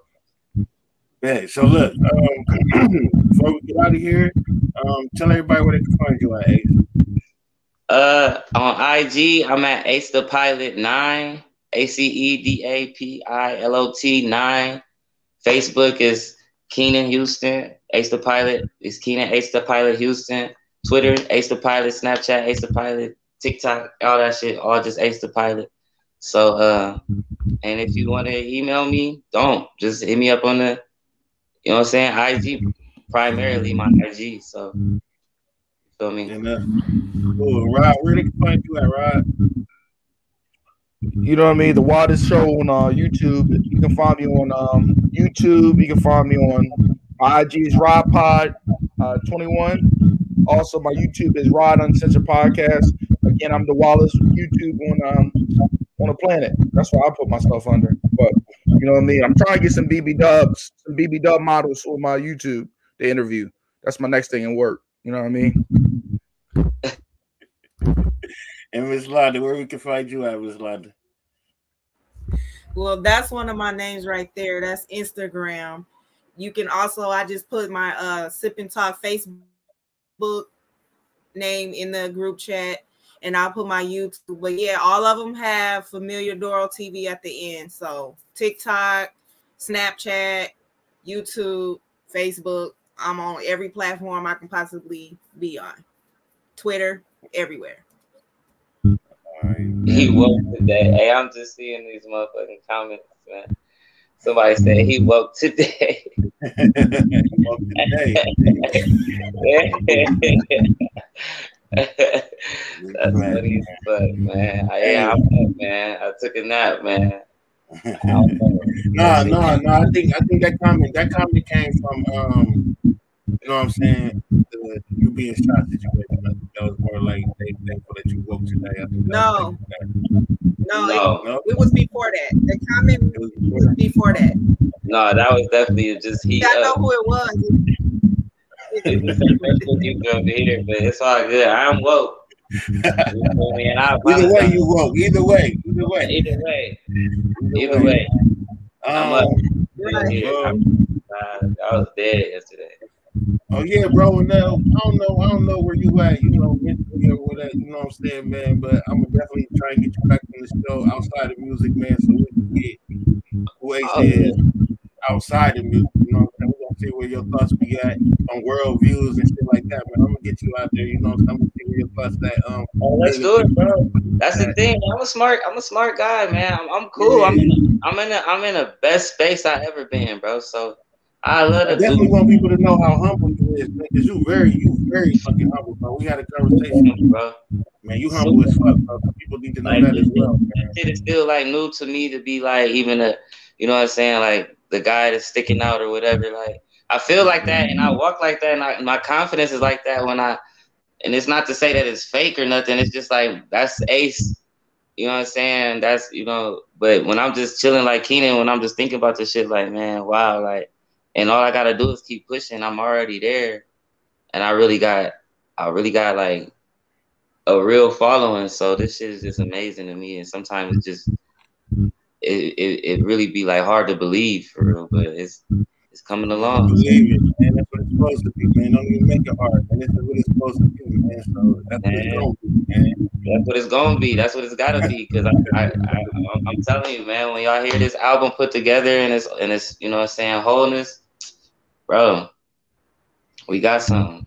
Yeah, so look, um, [clears throat] before we get out of here, um, tell everybody where they can find you at. Ace. uh, on IG, I'm at AceDaPilot Nine, A C E D A P I L O T Nine. Facebook is Keenan Houston. AceDaPilot is Keenan AceDaPilot Houston. Twitter, AceDaPilot. Snapchat, AceDaPilot. TikTok, all that shit, all just AceDaPilot. So, uh, and if you want to email me, don't just hit me up on the, you know what I'm saying? IG, primarily my IG. So, you feel me? Uh, cool. Rod, where they can find you at, Rod? You know what I mean? The Wildest Show on uh, YouTube. You can find me on um, YouTube. You can find me on IG's IG Rod Pod uh, 21. Also, my YouTube is Rod Uncensored Podcast. Again, I'm the Wallace YouTube on um, on the planet. That's why I put myself under. But you know what I mean? I'm trying to get some BB dubs, some BB dub models for my YouTube to interview. That's my next thing in work. You know what I mean? [laughs] And Miss Londa, where we can find you at, Miss Londa? Well, that's one of my names right there. That's Instagram. You can also I just put my uh sip and talk Facebook name in the group chat and I'll put my YouTube. But yeah, all of them have familiar Doral TV at the end. So TikTok, Snapchat, YouTube, Facebook. I'm on every platform I can possibly be on. Twitter, everywhere. All right. He woke today. Hey, I'm just seeing these motherfucking comments, man. Somebody said he woke today. Welcome today. That's funny as fuck, man. I, yeah, I'm up, man. I took a nap, man. I don't know. No, no, no. I think I think that comment that comment came from um, you know what I'm saying, the you being shot situation. I think that was more like they thankful that you woke today. I that No. No, No, no, It, it was before that. The comment it was was before that. no, that was definitely just heat I know who it was. It's the same person you from here, but it's all good. I'm woke. You know me? And I [laughs] Either way, you woke. Either way, either way, Either way, either way, I'm up. Um, Right. Um, I'm- I was dead yesterday. Oh yeah, bro. And now I don't know, I don't know where you at, you know, mentally or whatever. You know what I'm saying, man. But I'm gonna definitely try and get you back on the show outside of music, man, so we can get who Oh, is outside of music. You know, what I'm saying? we're gonna see where your thoughts be at on world views and shit like that, man. I'm gonna get you out there. You know, what I'm saying? I'm gonna see where your thoughts at. Um, Oh, let's do it, bro. That's the thing. I'm a smart. I'm a smart guy, man. I'm, I'm cool. I'm in. A, I'm in. A, I'm in the best space I ever been, bro. So I love I definitely want people to know how humble you is, man, because you very, you very fucking humble, bro. We had a conversation, bro. man. You humble as fuck, bro. People need to know Like that as well, man. shit is still like new to me to be like even a, you know what I'm saying, like the guy that's sticking out or whatever. Like I feel like that and I walk like that and I, my confidence is like that when I, and it's not to say that it's fake or nothing. It's just like that's Ace. You know what I'm saying? That's you know. But when I'm just chilling like Keenan, when I'm just thinking about this shit, like man, wow, like, and all I gotta do is keep pushing. I'm already there, and I really got, I really got like a real following. So this shit is just amazing to me. And sometimes it just it, it, it really be like hard to believe for real, but it's it's coming along. Believe it, man. That's what it's supposed to be, man. Don't even make it hard, man. This is what it's supposed to be, man. So that's what it's gonna be, man. That's what it's gonna be. That's what it's gotta be. Cause I, I, I I'm- I'm telling you, man, when y'all hear this album put together and it's and it's you know what I'm saying wholeness, bro, we got something.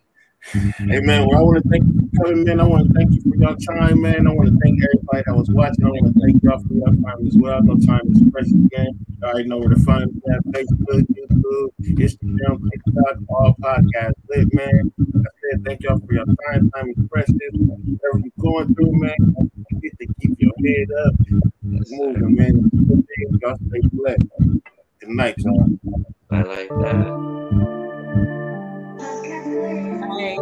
Hey, man. Well, I want to thank you for coming, man. I want to thank you for your time, man. I want to thank everybody that was watching. I want to thank y'all for your time as well. No time is precious, man. You already know where to find me at Facebook, YouTube, Instagram, TikTok, all podcasts. Lit, man. I said, thank y'all for your time. Time is precious. Whatever you're going through, man, don't forget to keep your head up. moving, man. Y'all stay blessed connection. I like that. Bye.